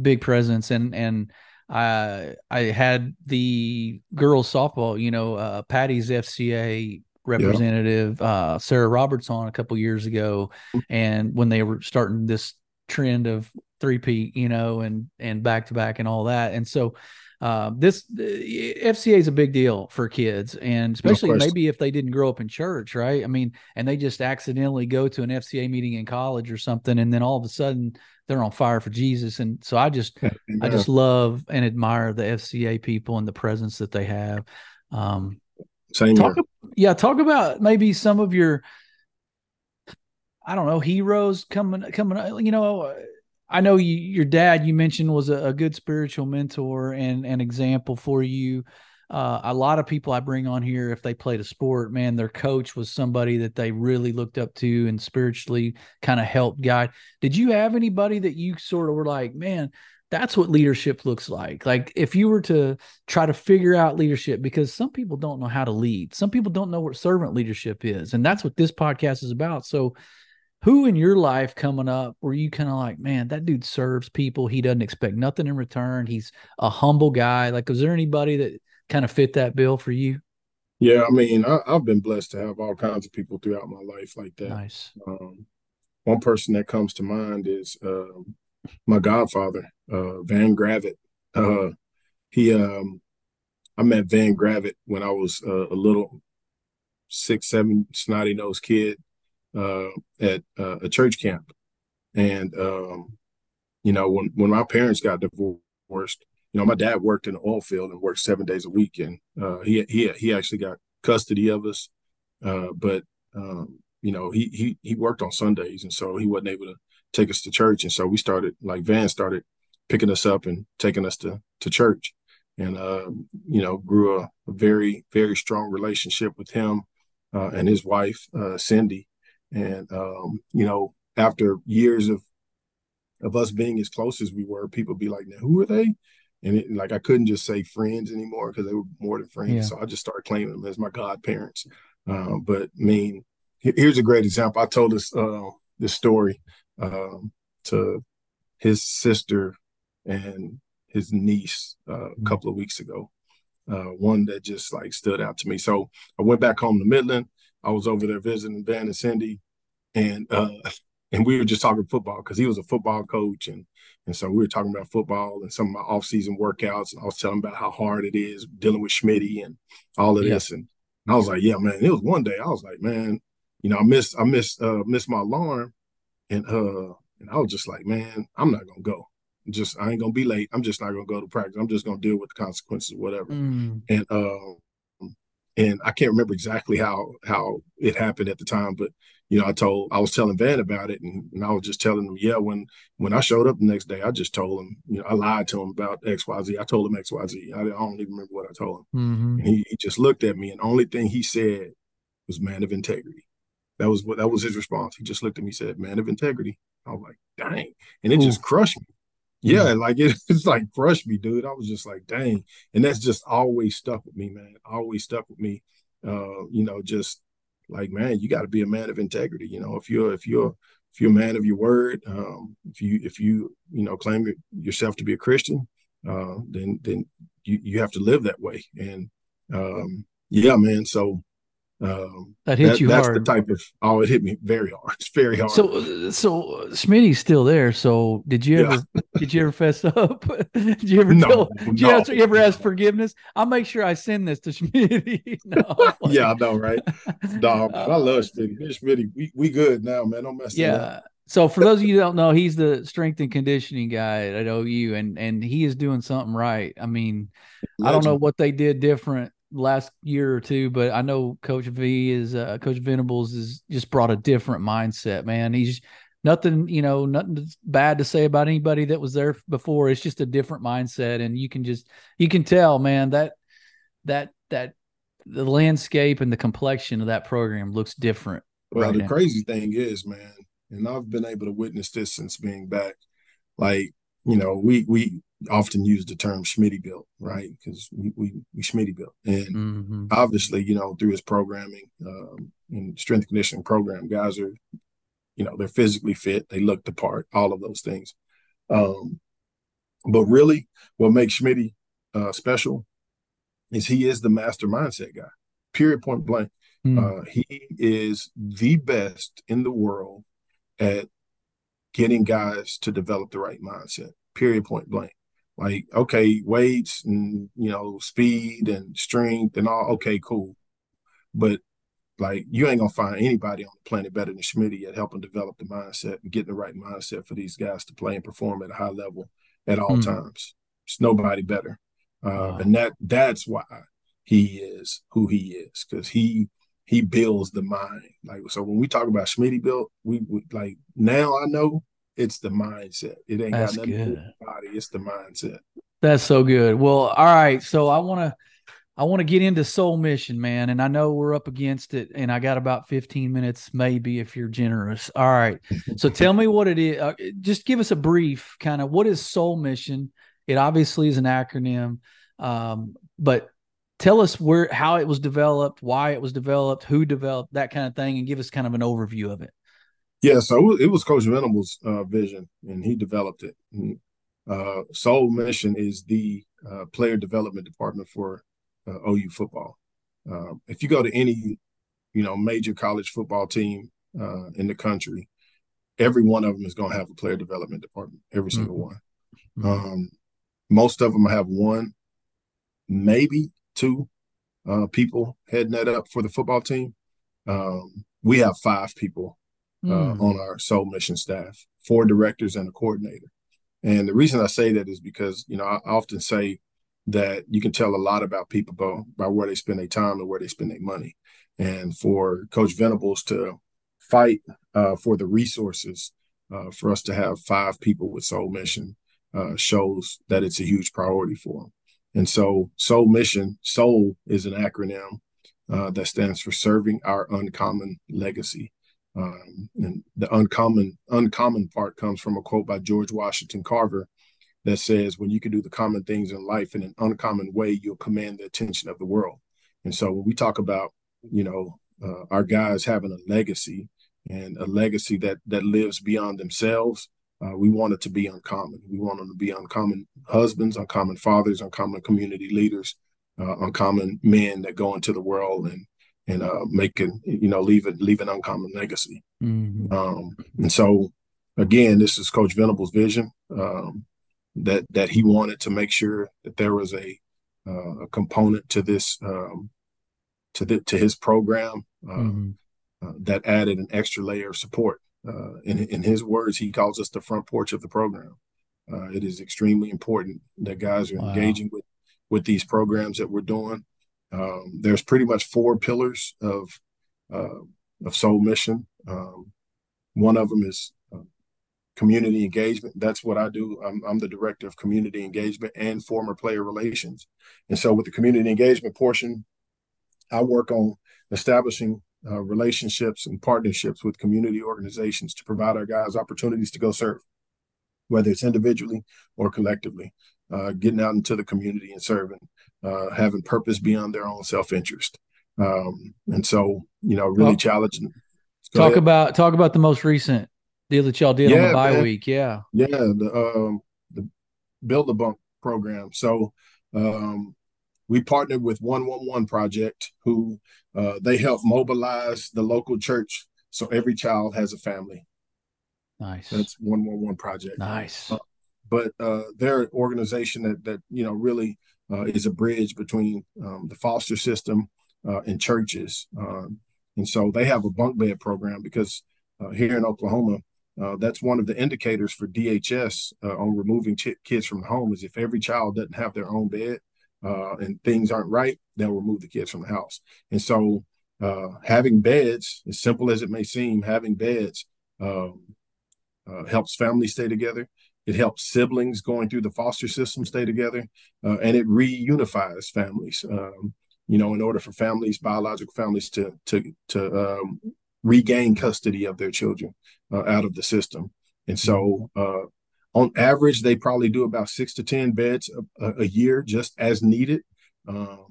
Speaker 1: big presence and and I I had the girls softball, you know, uh, Patty's FCA representative yeah. uh, Sarah Roberts on a couple years ago, and when they were starting this trend of three-peat, you know, and and back to back and all that, and so uh, this FCA is a big deal for kids, and especially no maybe if they didn't grow up in church, right? I mean, and they just accidentally go to an FCA meeting in college or something, and then all of a sudden they're on fire for Jesus. And so I just, yeah. I just love and admire the FCA people and the presence that they have. Um,
Speaker 2: Same
Speaker 1: talk. Yeah, talk about maybe some of your I don't know, heroes coming coming you know, I know you, your dad you mentioned was a, a good spiritual mentor and an example for you. Uh, a lot of people I bring on here, if they played a sport, man, their coach was somebody that they really looked up to and spiritually kind of helped guide. Did you have anybody that you sort of were like, man, that's what leadership looks like? Like if you were to try to figure out leadership, because some people don't know how to lead, some people don't know what servant leadership is, and that's what this podcast is about. So, who in your life coming up were you kind of like, man, that dude serves people. He doesn't expect nothing in return. He's a humble guy. Like, was there anybody that kind of fit that bill for you?
Speaker 2: Yeah, I mean, I, have been blessed to have all kinds of people throughout my life like that.
Speaker 1: Nice.
Speaker 2: Um, one person that comes to mind is uh, my godfather, uh, Van Gravett. Uh, he, um, I met Van Gravett when I was uh, a little six, seven, snotty nosed kid uh, at uh, a church camp, and um, you know, when when my parents got divorced, you know, my dad worked in the oil field and worked seven days a week, and uh, he he he actually got custody of us, uh, but um, you know, he he he worked on Sundays, and so he wasn't able to take us to church, and so we started like Van started picking us up and taking us to to church, and uh, you know, grew a, a, very very strong relationship with him uh, and his wife uh, Cindy, and um, you know, after years of of us being as close as we were, people be like, "Now, who are they?" and it, like I couldn't just say friends anymore because they were more than friends. Yeah. So I just started claiming them as my godparents. Uh, but I mean, here's a great example. I told this uh, this story um, to his sister and his niece uh, a mm-hmm. couple of weeks ago. Uh, one that just like stood out to me. So I went back home to Midland. I was over there visiting Van and Cindy, and uh, (laughs) and we were just talking football because he was a football coach and and so we were talking about football and some of my off-season workouts and I was telling about how hard it is dealing with Schmitty and all of yeah. this and I was like yeah man it was one day I was like man you know I missed I missed uh missed my alarm and uh and I was just like man I'm not gonna go just I ain't gonna be late I'm just not gonna go to practice I'm just gonna deal with the consequences whatever mm. and uh and I can't remember exactly how how it happened at the time but you know, I told I was telling Van about it, and, and, I was just telling him, yeah, when when I showed up the next day, I just told him, you know, I lied to him about X Y Z. I told him X Y Z. I, I don't even remember what I told him. Mm-hmm. And he, he just looked at me, and the only thing he said was "man of integrity." That was what that was his response. He just looked at me, and said "man of integrity." I was like, "Dang!" And it Ooh. just crushed me. Yeah, mm-hmm. like it, (laughs) it's like crushed me, dude. I was just like, "Dang!" And that's just always stuck with me, man. Always stuck with me. Uh, you know, just like man you got to be a man of integrity you know if you're if you're if you're a man of your word um, if you if you you know claim yourself to be a christian uh, then then you, you have to live that way and um, yeah man so um,
Speaker 1: that hit that, you
Speaker 2: that's
Speaker 1: hard.
Speaker 2: the type of oh it hit me very hard. It's very hard.
Speaker 1: So so Schmitty's still there so did you ever yeah. (laughs) did you ever fess up? (laughs) Did you ever no, tell did you, ever, you ever ask forgiveness? I'll make sure i send this to (laughs) Schmitty. No,
Speaker 2: yeah i know right? No uh, i love Schmitty. Schmitty we, we good now man. Don't mess up.
Speaker 1: yeah. so for those of you who don't know he's the strength and conditioning guy at ou and and he is doing something right. I mean Legend. i don't know what they did different last year or two, but I know Coach V is uh, Coach Venables has just brought a different mindset. Man, he's nothing, you know, nothing bad to say about anybody that was there before. It's just a different mindset, and you can just you can tell, man, that that that the landscape and the complexion of that program looks different.
Speaker 2: Well, right the now. crazy thing is, man, and I've been able to witness this since being back. Like, you know, we we often use the term Schmitty built, right? Because we, we, we Schmitty built. And mm-hmm. obviously, you know, through his programming um, and strength conditioning program, guys are, you know, they're physically fit, they look the part, all of those things. Um, but really, what makes Schmitty uh, special is he is the master mindset guy, period, point blank. Mm. Uh, he is the best in the world at getting guys to develop the right mindset, period, point blank like okay weights and you know speed and strength and all okay cool but like you ain't gonna find anybody on the planet better than Schmitty at helping develop the mindset and getting the right mindset for these guys to play and perform at a high level at all mm. times. It's nobody better, uh, wow. and that that's why he is who he is because he he builds the mind. Like so, when we talk about Schmitty built, we, we like now I know it's the mindset. It ain't That's got nothing good. to do with the body. It's the mindset.
Speaker 1: That's so good. Well, all right. So I want to I want to get into Soul Mission, man, and I know we're up against it, and I got about 15 minutes, maybe if you're generous. All right, so tell me what it is. Uh, just give us a brief kind of what is Soul Mission. It obviously is an acronym, um, but tell us where how it was developed, why it was developed, who developed that kind of thing, and give us kind of an overview of it.
Speaker 2: Yeah, so it was Coach Venables' uh, vision, and he developed it. And, uh, Soul Mission is the uh, player development department for uh, OU football. Uh, if you go to any, you know, major college football team uh, in the country, every one of them is going to have a player development department. Every single mm-hmm. one. Mm-hmm. Um, most of them have one, maybe two uh, people heading that up for the football team. Um, we have five people uh, mm. on our Soul Mission staff, four directors and a coordinator. And the reason I say that is because you know I often say that you can tell a lot about people by, by where they spend their time and where they spend their money. And for Coach Venables to fight uh, for the resources uh, for us to have five people with Soul Mission uh, shows that it's a huge priority for them. And so, Soul Mission, Soul is an acronym uh, that stands for Serving Our Uncommon Legacy. Um, and the uncommon uncommon part comes from a quote by George Washington Carver that says when you can do the common things in life in an uncommon way, you'll command the attention of the world. And so when we talk about, you know, uh, our guys having a legacy and a legacy that that lives beyond themselves, uh, we want it to be uncommon. We want them to be uncommon husbands, uncommon fathers, uncommon community leaders, uh, uncommon men that go into the world and and uh, making you know leaving leaving an uncommon legacy. Mm-hmm. Um, and so again, this is Coach Venables' vision. Um, that that he wanted to make sure that there was a, uh, a component to this um, to the, to his program uh, mm-hmm. uh, that added an extra layer of support. Uh, in in his words, he calls us the front porch of the program. Uh, it is extremely important that guys are wow. engaging with with these programs that we're doing. Um, there's pretty much four pillars of uh, of Soul Mission. Um, one of them is community engagement. That's what I do. I'm, I'm, the director of community engagement and former player relations. And so, with the community engagement portion, I work on establishing uh, relationships and partnerships with community organizations to provide our guys opportunities to go serve, whether it's individually or collectively, uh, getting out into the community and serving, uh, having purpose beyond their own self interest. Um, and so, you know, really well, challenging.
Speaker 1: talk ahead. about talk about the most recent deal that y'all did yeah, on the bye man. week. Yeah.
Speaker 2: Yeah. The, um, the Build a Bunk program. So, um, we partnered with 111 Project, who uh, they help mobilize the local church so every child has a family.
Speaker 1: Nice.
Speaker 2: That's 111 Project.
Speaker 1: Nice.
Speaker 2: Uh, but uh, they're an organization that that you know really uh, is a bridge between um, the foster system uh, and churches, um, and so they have a bunk bed program because uh, here in Oklahoma, uh, that's one of the indicators for DHS uh, on removing ch- kids from home is if every child doesn't have their own bed and things aren't right, they'll remove the kids from the house. And so having beds, as simple as it may seem, having beds um, helps families stay together. It helps siblings going through the foster system stay together, uh, and it reunifies families. Um, you know, in order for families, biological families, to to to um, regain custody of their children uh, out of the system. And so, uh, on average, they probably do about six to ten beds a, a year, just as needed. Um,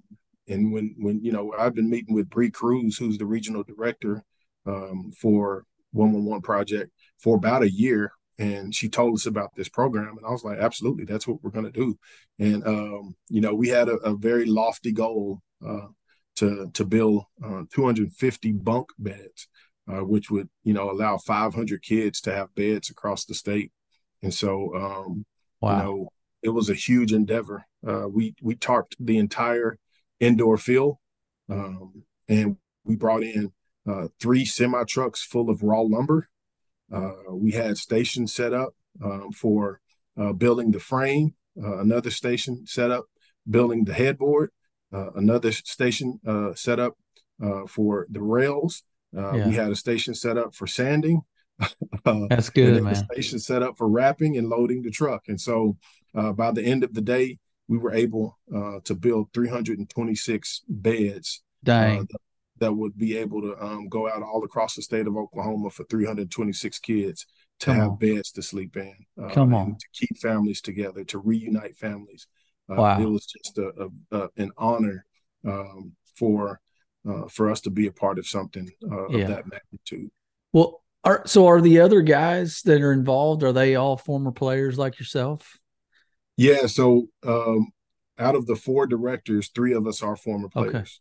Speaker 2: and when when you know, I've been meeting with Bree Cruz, who's the regional director um, for One One One Project, for about a year, and she told us about this program, and I was like, absolutely, that's what we're going to do. And um, you know, we had a, a very lofty goal uh, to to build uh, 250 bunk beds uh, which would you know allow 500 kids to have beds across the state. And so, um, wow. you know, it was a huge endeavor. Uh, we we tarped the entire indoor field, um, and we brought in uh, three semi trucks full of raw lumber. Uh, we had stations set up um, for uh, building the frame. Uh, another station set up building the headboard. uh, another station uh, set up uh, for the rails. Uh, yeah. We had a station set up for sanding. (laughs)
Speaker 1: That's good, man.
Speaker 2: station set up for wrapping and loading the truck. And so by the end of the day, we were able to build 326 beds
Speaker 1: Dang
Speaker 2: that would be able to um, go out all across the state of Oklahoma for 326 kids to Come have on. beds to sleep in.
Speaker 1: Uh, Come on.
Speaker 2: To keep families together, to reunite families.
Speaker 1: Uh, wow.
Speaker 2: It was just a, a, a an honor um, for uh, for us to be a part of something uh, yeah. of that magnitude.
Speaker 1: Well, are so are the other guys that are involved? Are they all former players like yourself?
Speaker 2: Yeah. So um, out of the four directors, three of us are former players.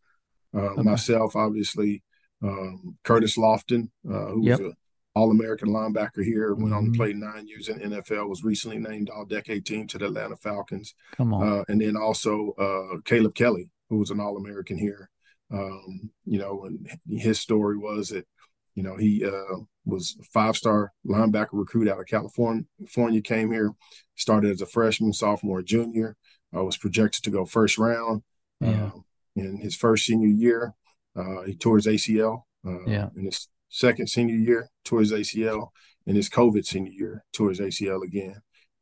Speaker 2: Okay. Uh. Myself, obviously, um, Curtis Lofton, uh, who's yep. an All American linebacker here, went mm-hmm. on to mm-hmm. play nine years in NFL, was recently named All Decade Team to the Atlanta Falcons.
Speaker 1: Come on.
Speaker 2: Uh, and then also uh, Caleb Kelly, who was an All American here. Um, you know, and his story was that, you know, he uh, was a five star linebacker recruit out of California, California, came here, started as a freshman, sophomore, junior, uh, was projected to go first round.
Speaker 1: Yeah.
Speaker 2: Um, in his first senior year. Uh, he tore his ACL.
Speaker 1: Uh, yeah.
Speaker 2: In his second senior year, tore his ACL. In his COVID senior year, tore his ACL again.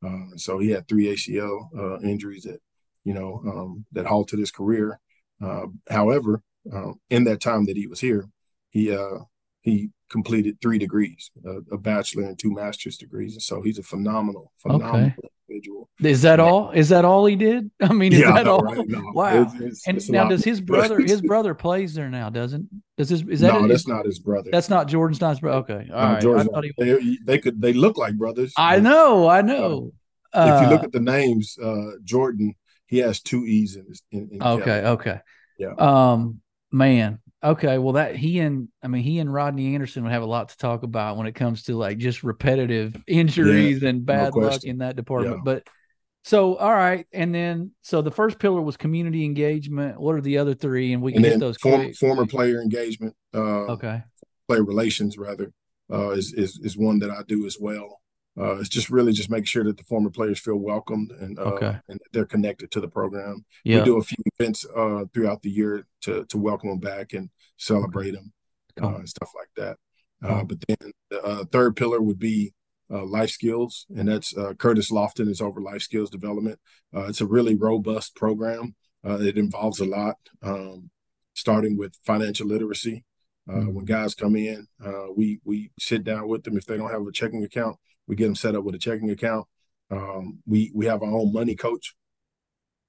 Speaker 2: Uh, so he had three ACL uh, injuries that, you know, um, that halted his career. Uh, however, um, in that time that he was here, he uh, he completed three degrees, a, a, bachelor and two master's degrees, and so he's a phenomenal, phenomenal okay.
Speaker 1: Is that all? Is that all he did? (laughs) I mean, is yeah, that all? Right? No, (laughs) wow. It's, it's, and it's now, does his brother? his brother plays there now, doesn't? Does his? Is that?
Speaker 2: No, that's not his brother.
Speaker 1: That's not Jordan's not his brother. Okay, all no, right. Jordan's
Speaker 2: I he they, they, could. They look like brothers.
Speaker 1: I know. I know.
Speaker 2: Uh, if you look uh, at the names, uh, Jordan, he has two E's in his. In, in
Speaker 1: okay. Kelly. Okay.
Speaker 2: Yeah.
Speaker 1: Um, man, Okay, well that he and I mean he and Rodney Anderson would have a lot to talk about when it comes to like just repetitive (laughs) injuries yeah, and bad no luck in that department. Yeah. But so, all right, and then so the first pillar was community engagement. What are the other three? And we can get those.
Speaker 2: Form, former player engagement. Uh,
Speaker 1: okay.
Speaker 2: Player relations, rather, uh, is is is one that I do as well. Uh, it's just really just make sure that the former players feel welcomed and uh,
Speaker 1: okay.
Speaker 2: and they're connected to the program. We do a few events uh, throughout the year to to welcome them back and celebrate them cool. Uh, and stuff like that. Uh, cool. but then the uh, third pillar would be uh, life skills, and that's uh, Curtis Lofton is over life skills development. Uh, it's a really robust program. it involves a lot, um, starting with financial literacy. Mm-hmm. When guys come in, we we sit down with them. If they don't have a checking account, we get them set up with a checking account. Um, we we have our own money coach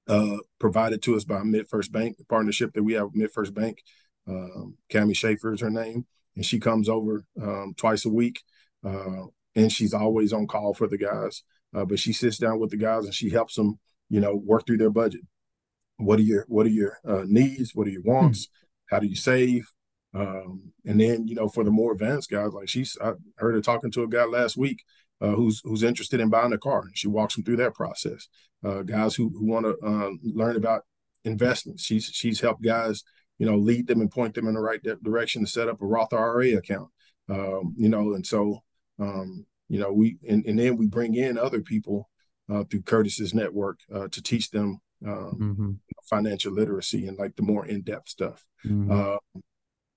Speaker 2: uh, provided to us by MidFirst Bank, the partnership that we have with MidFirst Bank. Um, Cami Schaefer is her name, and she comes over um, twice a week. Uh, and she's always on call for the guys. Uh, but she sits down with the guys and she helps them, you know, work through their budget. What are your What are your uh, needs? What are your wants? Hmm. How do you save? Um, and then, you know, for the more advanced guys, like she's, I heard her talking to a guy last week uh, who's who's interested in buying a car. And she walks them through that process. Uh, guys who who want to uh, learn about investments. She's she's helped guys, you know, lead them and point them in the right direction to set up a Roth IRA account. Um, you know, and so um, you know, we and, and then we bring in other people uh, through Curtis's network uh, to teach them um, mm-hmm. financial literacy and like the more in depth stuff. Mm-hmm. Uh,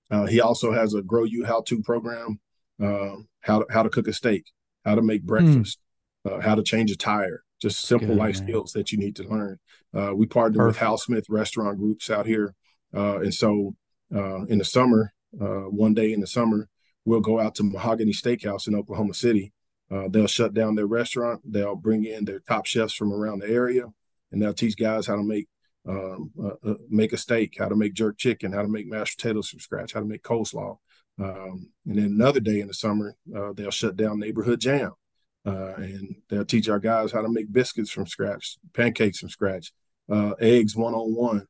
Speaker 2: uh, he also has a Grow You How To program, um, how to, how to cook a steak, how to make breakfast, mm. how to change a tire, just simple Good, life man. skills that you need to learn. Uh, we partner Perfect. with Hal Smith restaurant groups out here, and so in the summer, one day in the summer, we'll go out to Mahogany Steakhouse in Oklahoma City. Uh, they'll shut down their restaurant. They'll bring in their top chefs from around the area, and they'll teach guys how to make um, uh, uh, make a steak, how to make jerk chicken, how to make mashed potatoes from scratch, how to make coleslaw. Um, and then another day in the summer, uh, they'll shut down neighborhood jam, uh, and they'll teach our guys how to make biscuits from scratch, pancakes from scratch, uh, eggs one on one.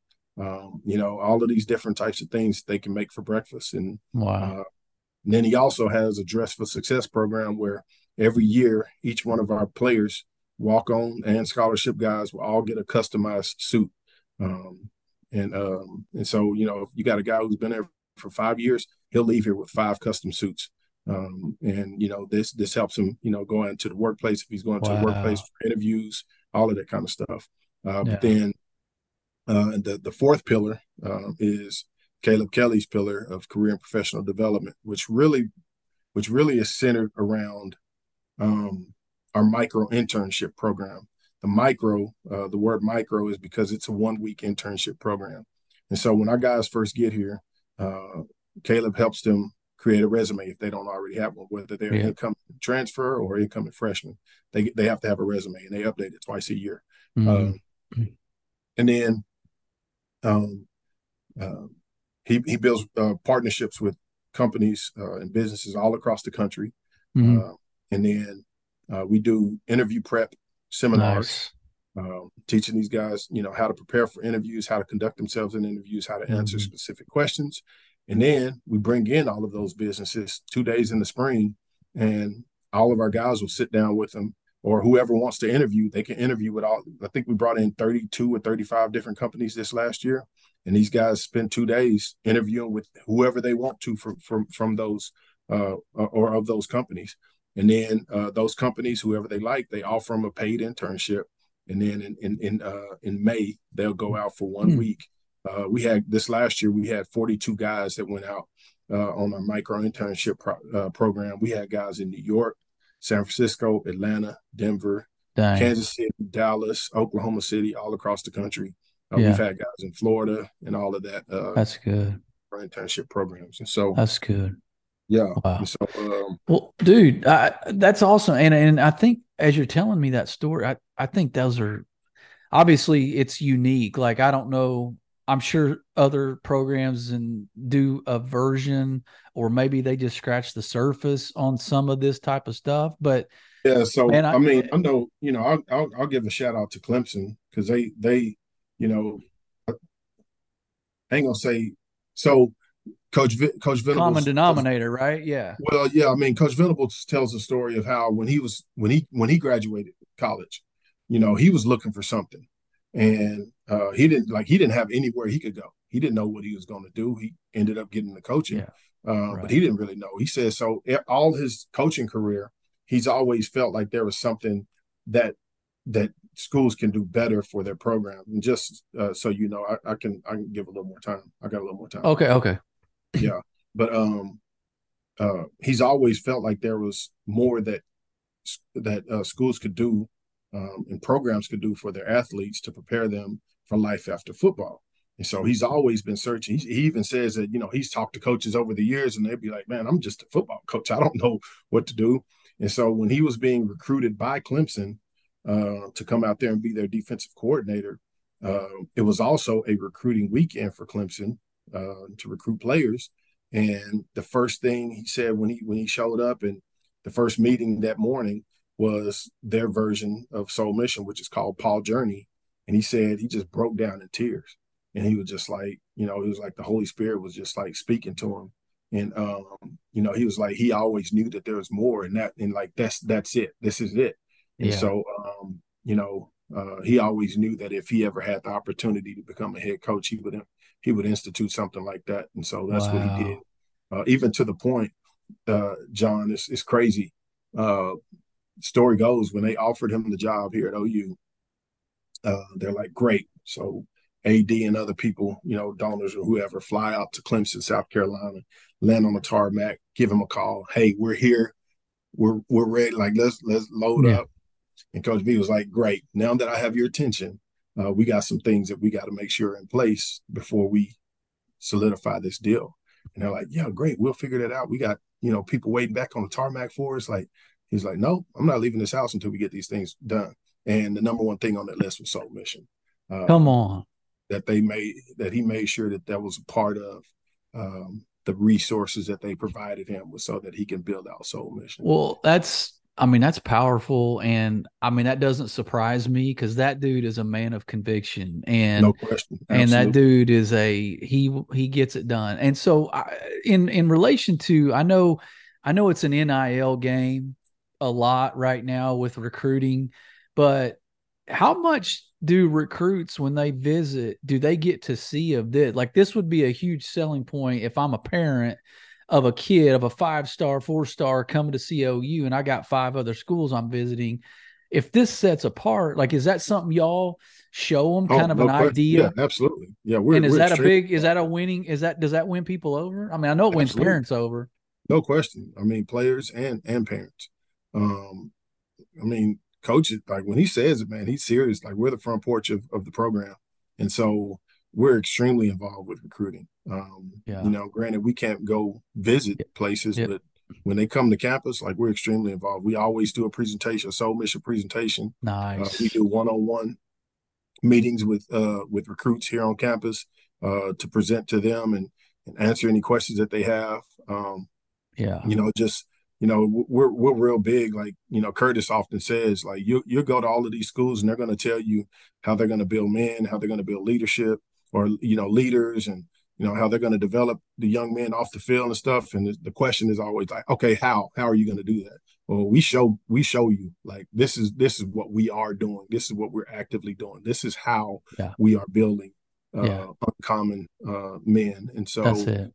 Speaker 2: You know, all of these different types of things they can make for breakfast. And
Speaker 1: wow
Speaker 2: and then he also has a Dress for Success program where every year each one of our players, walk on and scholarship guys, will all get a customized suit. Um, and um, and so you know, if you got a guy who's been there for five years, he'll leave here with five custom suits. Um, and you know, this this helps him, you know, go into the workplace if he's going wow. to the workplace for interviews, all of that kind of stuff. Uh, yeah. But then Uh, the, the fourth pillar uh, is Caleb Kelly's pillar of career and professional development, which really, which really is centered around um, our micro internship program. The micro, uh, the word micro is because it's a one week internship program. And so when our guys first get here, uh, Caleb helps them create a resume if they don't already have one, whether they're yeah. incoming transfer or incoming freshman. They they have to have a resume and they update it twice a year. Mm-hmm. Uh, and then um, uh, he he builds uh, partnerships with companies uh, and businesses all across the country, mm-hmm. Uh, and then uh, we do interview prep seminars. Nice. Um, teaching these guys, you know, how to prepare for interviews, how to conduct themselves in interviews, how to mm-hmm. answer specific questions, and then we bring in all of those businesses two days in the spring, and all of our guys will sit down with them or whoever wants to interview, they can interview with all. I think we brought in 32 or 35 different companies this last year. And these guys spend two days interviewing with whoever they want to from from from those uh, or of those companies. And then uh, those companies, whoever they like, they offer them a paid internship. And then in in in, uh, in May, they'll go out for one mm. week. Uh, we had this last year. We had 42 guys that went out uh, on our micro internship pro- uh, program. We had guys in New York, San Francisco, Atlanta, Denver, Dang. Kansas City, Dallas, Oklahoma City, all across the country. Uh, yeah. We've had guys in Florida and all of that.
Speaker 1: Uh, that's good.
Speaker 2: For internship programs, and so
Speaker 1: that's good.
Speaker 2: Yeah.
Speaker 1: Wow. So, um, well, dude, I, that's awesome. And and I think as you're telling me that story, I I think those are obviously it's unique. Like I don't know I'm sure other programs and do a version, or maybe they just scratch the surface on some of this type of stuff. But
Speaker 2: yeah, so I, I, mean, I know you know I'll, I'll, I'll give a shout out to Clemson because they they you know I ain't gonna say so. Coach Coach Venables
Speaker 1: common denominator, right? Yeah.
Speaker 2: Well, yeah. I mean, Coach Venables tells the story of how when he was when he when he graduated college, you know, he was looking for something, and uh, he didn't like he didn't have anywhere he could go. He didn't know what he was going to do. He ended up getting the coaching, yeah, uh, right. but he didn't really know. He says so. All his coaching career, he's always felt like there was something that that schools can do better for their program. And just uh, so you know, I, I, can I can give a little more time. I got a little more time.
Speaker 1: Okay, okay. (laughs)
Speaker 2: yeah, but um, uh, he's always felt like there was more that that uh, schools could do um, and programs could do for their athletes to prepare them for life after football. And so he's always been searching. He, he even says that, you know, he's talked to coaches over the years and they'd be like, man, I'm just a football coach. I don't know what to do. And so when he was being recruited by Clemson uh, to come out there and be their defensive coordinator, uh, it was also a recruiting weekend for Clemson uh, to recruit players. And the first thing he said when he when he showed up and the first meeting that morning was their version of Soul Mission, which is called PAW Journey. And he said he just broke down in tears. And he was just like, you know, it was like the Holy Spirit was just like speaking to him. And um, you know, he was like, he always knew that there was more and that and like that's that's it. This is it. And yeah. so um, you know, uh, he always knew that if he ever had the opportunity to become a head coach, he would he would institute something like that. And so that's wow. what he did. Uh, even to the point, uh, John, it's, it's crazy. Uh, story goes, when they offered him the job here at OU, uh, they're like, great. So AD and other people, you know, donors or whoever, fly out to Clemson, South Carolina, land on the tarmac, give him a call. Hey, we're here. We're we're ready. Like let's let's load yeah. up. And Coach V was like, great. Now that I have your attention, uh, we got some things that we got to make sure in place before we solidify this deal. And they're like, yeah, great. We'll figure that out. We got, you know, people waiting back on the tarmac for us. Like, He's like, no, I'm not leaving this house until we get these things done. And the number one thing on that list was Soul Mission.
Speaker 1: Uh, Come on.
Speaker 2: That they made, that he made sure that that was a part of um, the resources that they provided him was so that he can build out Soul Mission.
Speaker 1: Well, that's, I mean, that's powerful. And I mean, that doesn't surprise me because that dude is a man of conviction. And
Speaker 2: no question.
Speaker 1: Absolutely. And that dude is a, he, he gets it done. And so I, in, in relation to, I know, I know it's an NIL game a lot right now with recruiting, but how much do recruits when they visit do they get to see of this? Like this would be a huge selling point if I'm a parent of a kid of a five star, four star coming to COU and I got five other schools I'm visiting. if this sets apart, like, is that something y'all show them kind oh, of no an question. idea?
Speaker 2: Yeah, absolutely. Yeah. We're,
Speaker 1: and is
Speaker 2: we're
Speaker 1: that a big, is that a winning, is that, does that win people over? I mean, I know it wins absolutely. parents over.
Speaker 2: No question. I mean, players and, and parents. Um, I mean, coaches, like when he says it, man, he's serious. Like we're the front porch of, of the program. And so we're extremely involved with recruiting. Um, yeah. You know, granted, we can't go visit places, yep. but when they come to campus, like we're extremely involved. We always do a presentation, a soul mission presentation.
Speaker 1: Nice.
Speaker 2: Uh, we do one-on-one meetings with uh, with recruits here on campus uh, to present to them and, and answer any questions that they have. Um,
Speaker 1: yeah.
Speaker 2: You know, just you know, we're we're real big. Like you know, Curtis often says, like you you go to all of these schools and they're going to tell you how they're going to build men, how they're going to build leadership, or you know, leaders, and you know how they're going to develop the young men off the field and stuff. And the question is always like, okay, how how are you going to do that? Well, we show we show you like this is this is what we are doing. This is what we're actively doing. This is how yeah. we are building uh, yeah. uncommon uh, men. And so
Speaker 1: that's it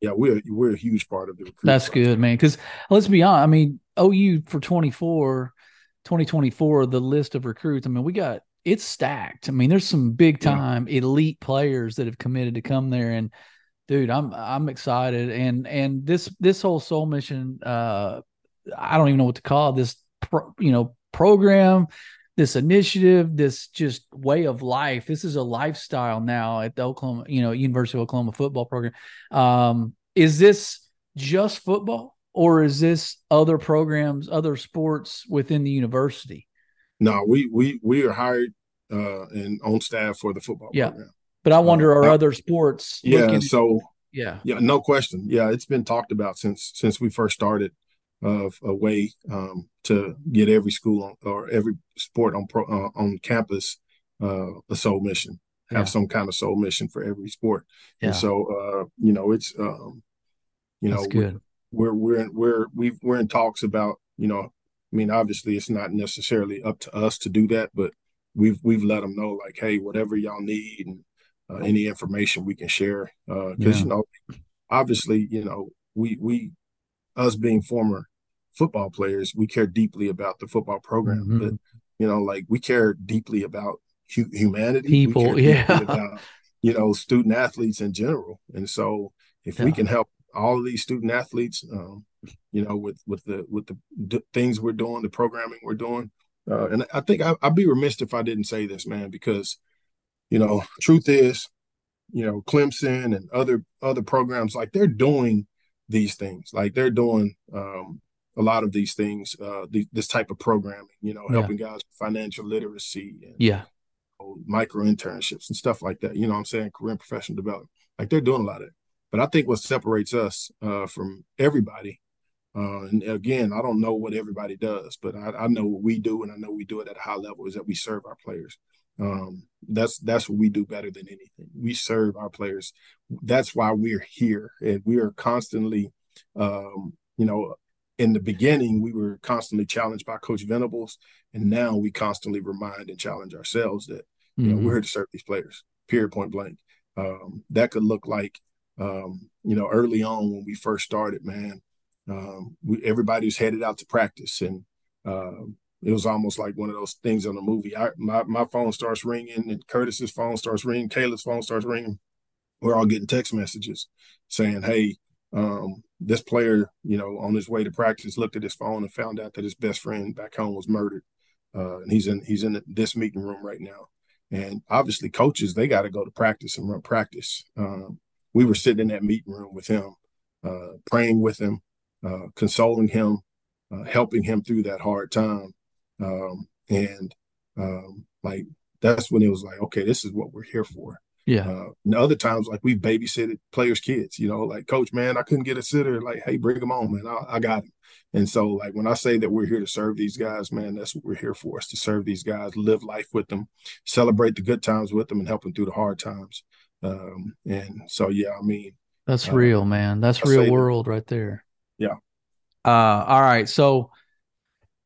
Speaker 2: yeah, we're we're a huge part of the
Speaker 1: That's process. good, man. Because let's be honest, I mean, OU for 24, 2024, the list of recruits. I mean, we got it's stacked. I mean, there's some big time yeah. elite players that have committed to come there, and dude, I'm I'm excited. And and this this whole soul mission, uh, I don't even know what to call it, this, pro, you know, program this initiative, this just way of life. This is a lifestyle now at the Oklahoma, you know, University of Oklahoma football program. Um, is this just football or is this other programs, other sports within the university?
Speaker 2: No, we we we are hired uh and on staff for the football
Speaker 1: yeah.
Speaker 2: program.
Speaker 1: But I wonder uh, are other sports
Speaker 2: Yeah, looking- so
Speaker 1: yeah.
Speaker 2: Yeah, no question. Yeah, it's been talked about since since we first started of a way um, to get every school on, or every sport on pro, uh, on campus uh, a soul mission. Have yeah. some kind of soul mission for every sport. Yeah. And so, uh, you know, it's um, you That's know, good. We're we're we're we we're in talks about you know, I mean, obviously, it's not necessarily up to us to do that, but we've we've let them know like, hey, whatever y'all need and uh, any information we can share, because uh, yeah. you know, obviously, you know, we we us being former football players, we care deeply about the football program. Mm-hmm. But you know, like we care deeply about hu- humanity,
Speaker 1: people, yeah, (laughs) about,
Speaker 2: you know, student athletes in general. And so, if yeah. we can help all of these student athletes, um, you know, with with the with the d- things we're doing, the programming we're doing, uh, and I think I, I'd be remiss if I didn't say this, man, because you know, truth is, you know, Clemson and other other programs like they're doing these things, like they're doing um, a lot of these things, uh, the, this type of programming, you know, helping yeah. guys with financial literacy and
Speaker 1: yeah,
Speaker 2: you know, micro internships and stuff like that. You know I'm saying? Career and professional development. Like they're doing a lot of it. But I think what separates us uh, from everybody, uh, and again, I don't know what everybody does, but I, I, know what we do, and I know we do it at a high level, is that we serve our players. Um, that's that's what we do better than anything. We serve our players. That's why we're here, and we are constantly, um, you know, in the beginning, we were constantly challenged by Coach Venables, and now we constantly remind and challenge ourselves that you know mm-hmm. we're here to serve these players. Period, point blank. Um, that could look like um, you know early on when we first started, man. Um, we, everybody was headed out to practice, and uh, it was almost like one of those things on the movie. I, my my phone starts ringing, and Curtis's phone starts ringing, Caleb's phone starts ringing. We're all getting text messages saying, "Hey, um, this player, you know, on his way to practice, looked at his phone and found out that his best friend back home was murdered, uh, and he's in he's in this meeting room right now. And obviously, coaches they got to go to practice and run practice. Um, we were sitting in that meeting room with him, uh, praying with him, uh, consoling him, uh, helping him through that hard time, um, and um, like that's when it was like, okay, this is what we're here for.
Speaker 1: Yeah. Uh,
Speaker 2: and other times, like we babysitted players' kids, you know, like coach, man, I couldn't get a sitter. Like, hey, bring them on, man. I, I got him. And so, like when I say that we're here to serve these guys, man, that's what we're here for. Is to serve these guys, live life with them, celebrate the good times with them, and help them through the hard times. Um, and so, yeah, I mean,
Speaker 1: that's uh, real, man. That's I real world that, right there.
Speaker 2: Yeah.
Speaker 1: Uh, all right. So,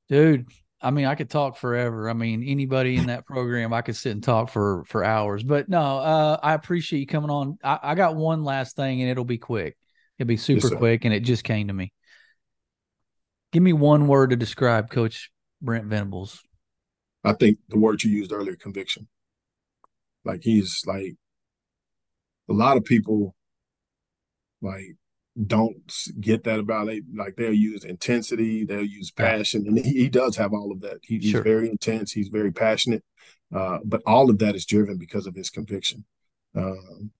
Speaker 1: dude, I mean, I could talk forever. I mean, anybody in that program, I could sit and talk for for hours. But no, uh, I appreciate you coming on. I, I, got one last thing, and it'll be quick. It'll be super yes, quick, and it just came to me. Give me one word to describe Coach Brent Venables.
Speaker 2: I think the word you used earlier, conviction. Like he's like a lot of people like don't get that about it. Like they'll use intensity, they'll use passion, and he, he does have all of that. He, he's sure. very intense, he's very passionate, uh, but all of that is driven because of his conviction. Uh,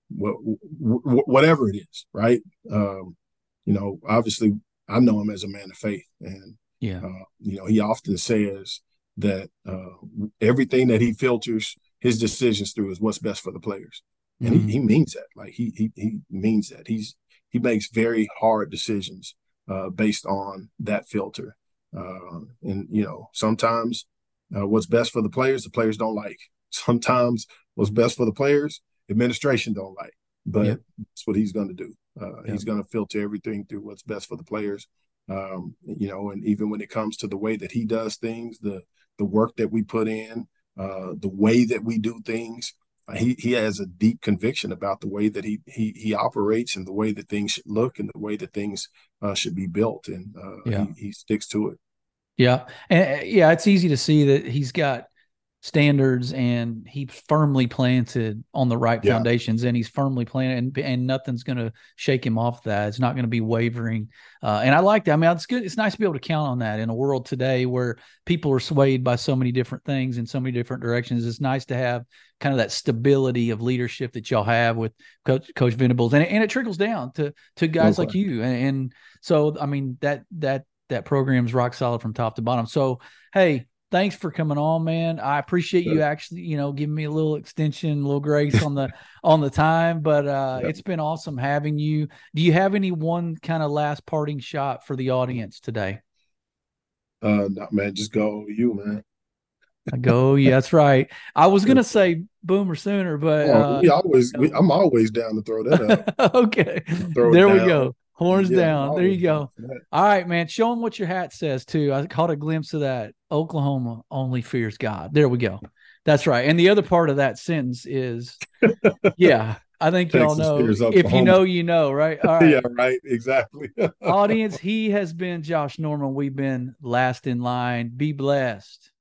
Speaker 2: whatever it is, right? Um, you know, obviously, I know him as a man of faith, and
Speaker 1: yeah, uh,
Speaker 2: you know, he often says that uh, everything that he filters his decisions through is what's best for the players, and mm-hmm. he, he means that. Like he he he means that. He's he makes very hard decisions uh, based on that filter. Uh, and you know, sometimes uh, what's best for the players, the players don't like. (laughs) Sometimes what's best for the players, administration don't like. But yep. that's what he's going to do. Uh, yep. He's going to filter everything through what's best for the players. Um, you know, and even when it comes to the way that he does things, the the work that we put in, uh, the way that we do things, he he has a deep conviction about the way that he he he operates and the way that things should look and the way that things uh, should be built, and uh, yeah. he, he sticks to it.
Speaker 1: Yeah, and uh, yeah, it's easy to see that he's got standards and he's firmly planted on the right yeah. foundations and he's firmly planted and, and nothing's going to shake him off that. It's not going to be wavering. Uh, and i like that. I mean it's good. It's nice to be able to count on that in a world today where people are swayed by so many different things in so many different directions. It's nice to have kind of that stability of leadership that y'all have with coach coach venables and, and it trickles down to to guys okay. like you. And, and so i mean that that that program's rock solid from top to bottom. So hey thanks for coming on, man. I appreciate sure. you actually, you know, giving me a little extension, a little grace on the (laughs) on the time. But uh yep. it's been awesome having you. Do you have any one kind of last parting shot for the audience today?
Speaker 2: Uh no, man, just go you, man.
Speaker 1: I go, yeah, that's right. I was gonna (laughs) say boomer sooner, but
Speaker 2: oh, uh, we always we, I'm always down to throw that
Speaker 1: out. (laughs) okay. There we go. Horns yeah, down. There you go. All right, man. Show them what your hat says too. I caught a glimpse of that. Oklahoma only fears God. There we go. That's right. And the other part of that sentence is, (laughs) yeah, I think y'all know. If you know, you know, right? (laughs)
Speaker 2: right. yeah, right. Exactly. (laughs)
Speaker 1: Audience, he has been Josh Norman. We've been last in line. Be blessed.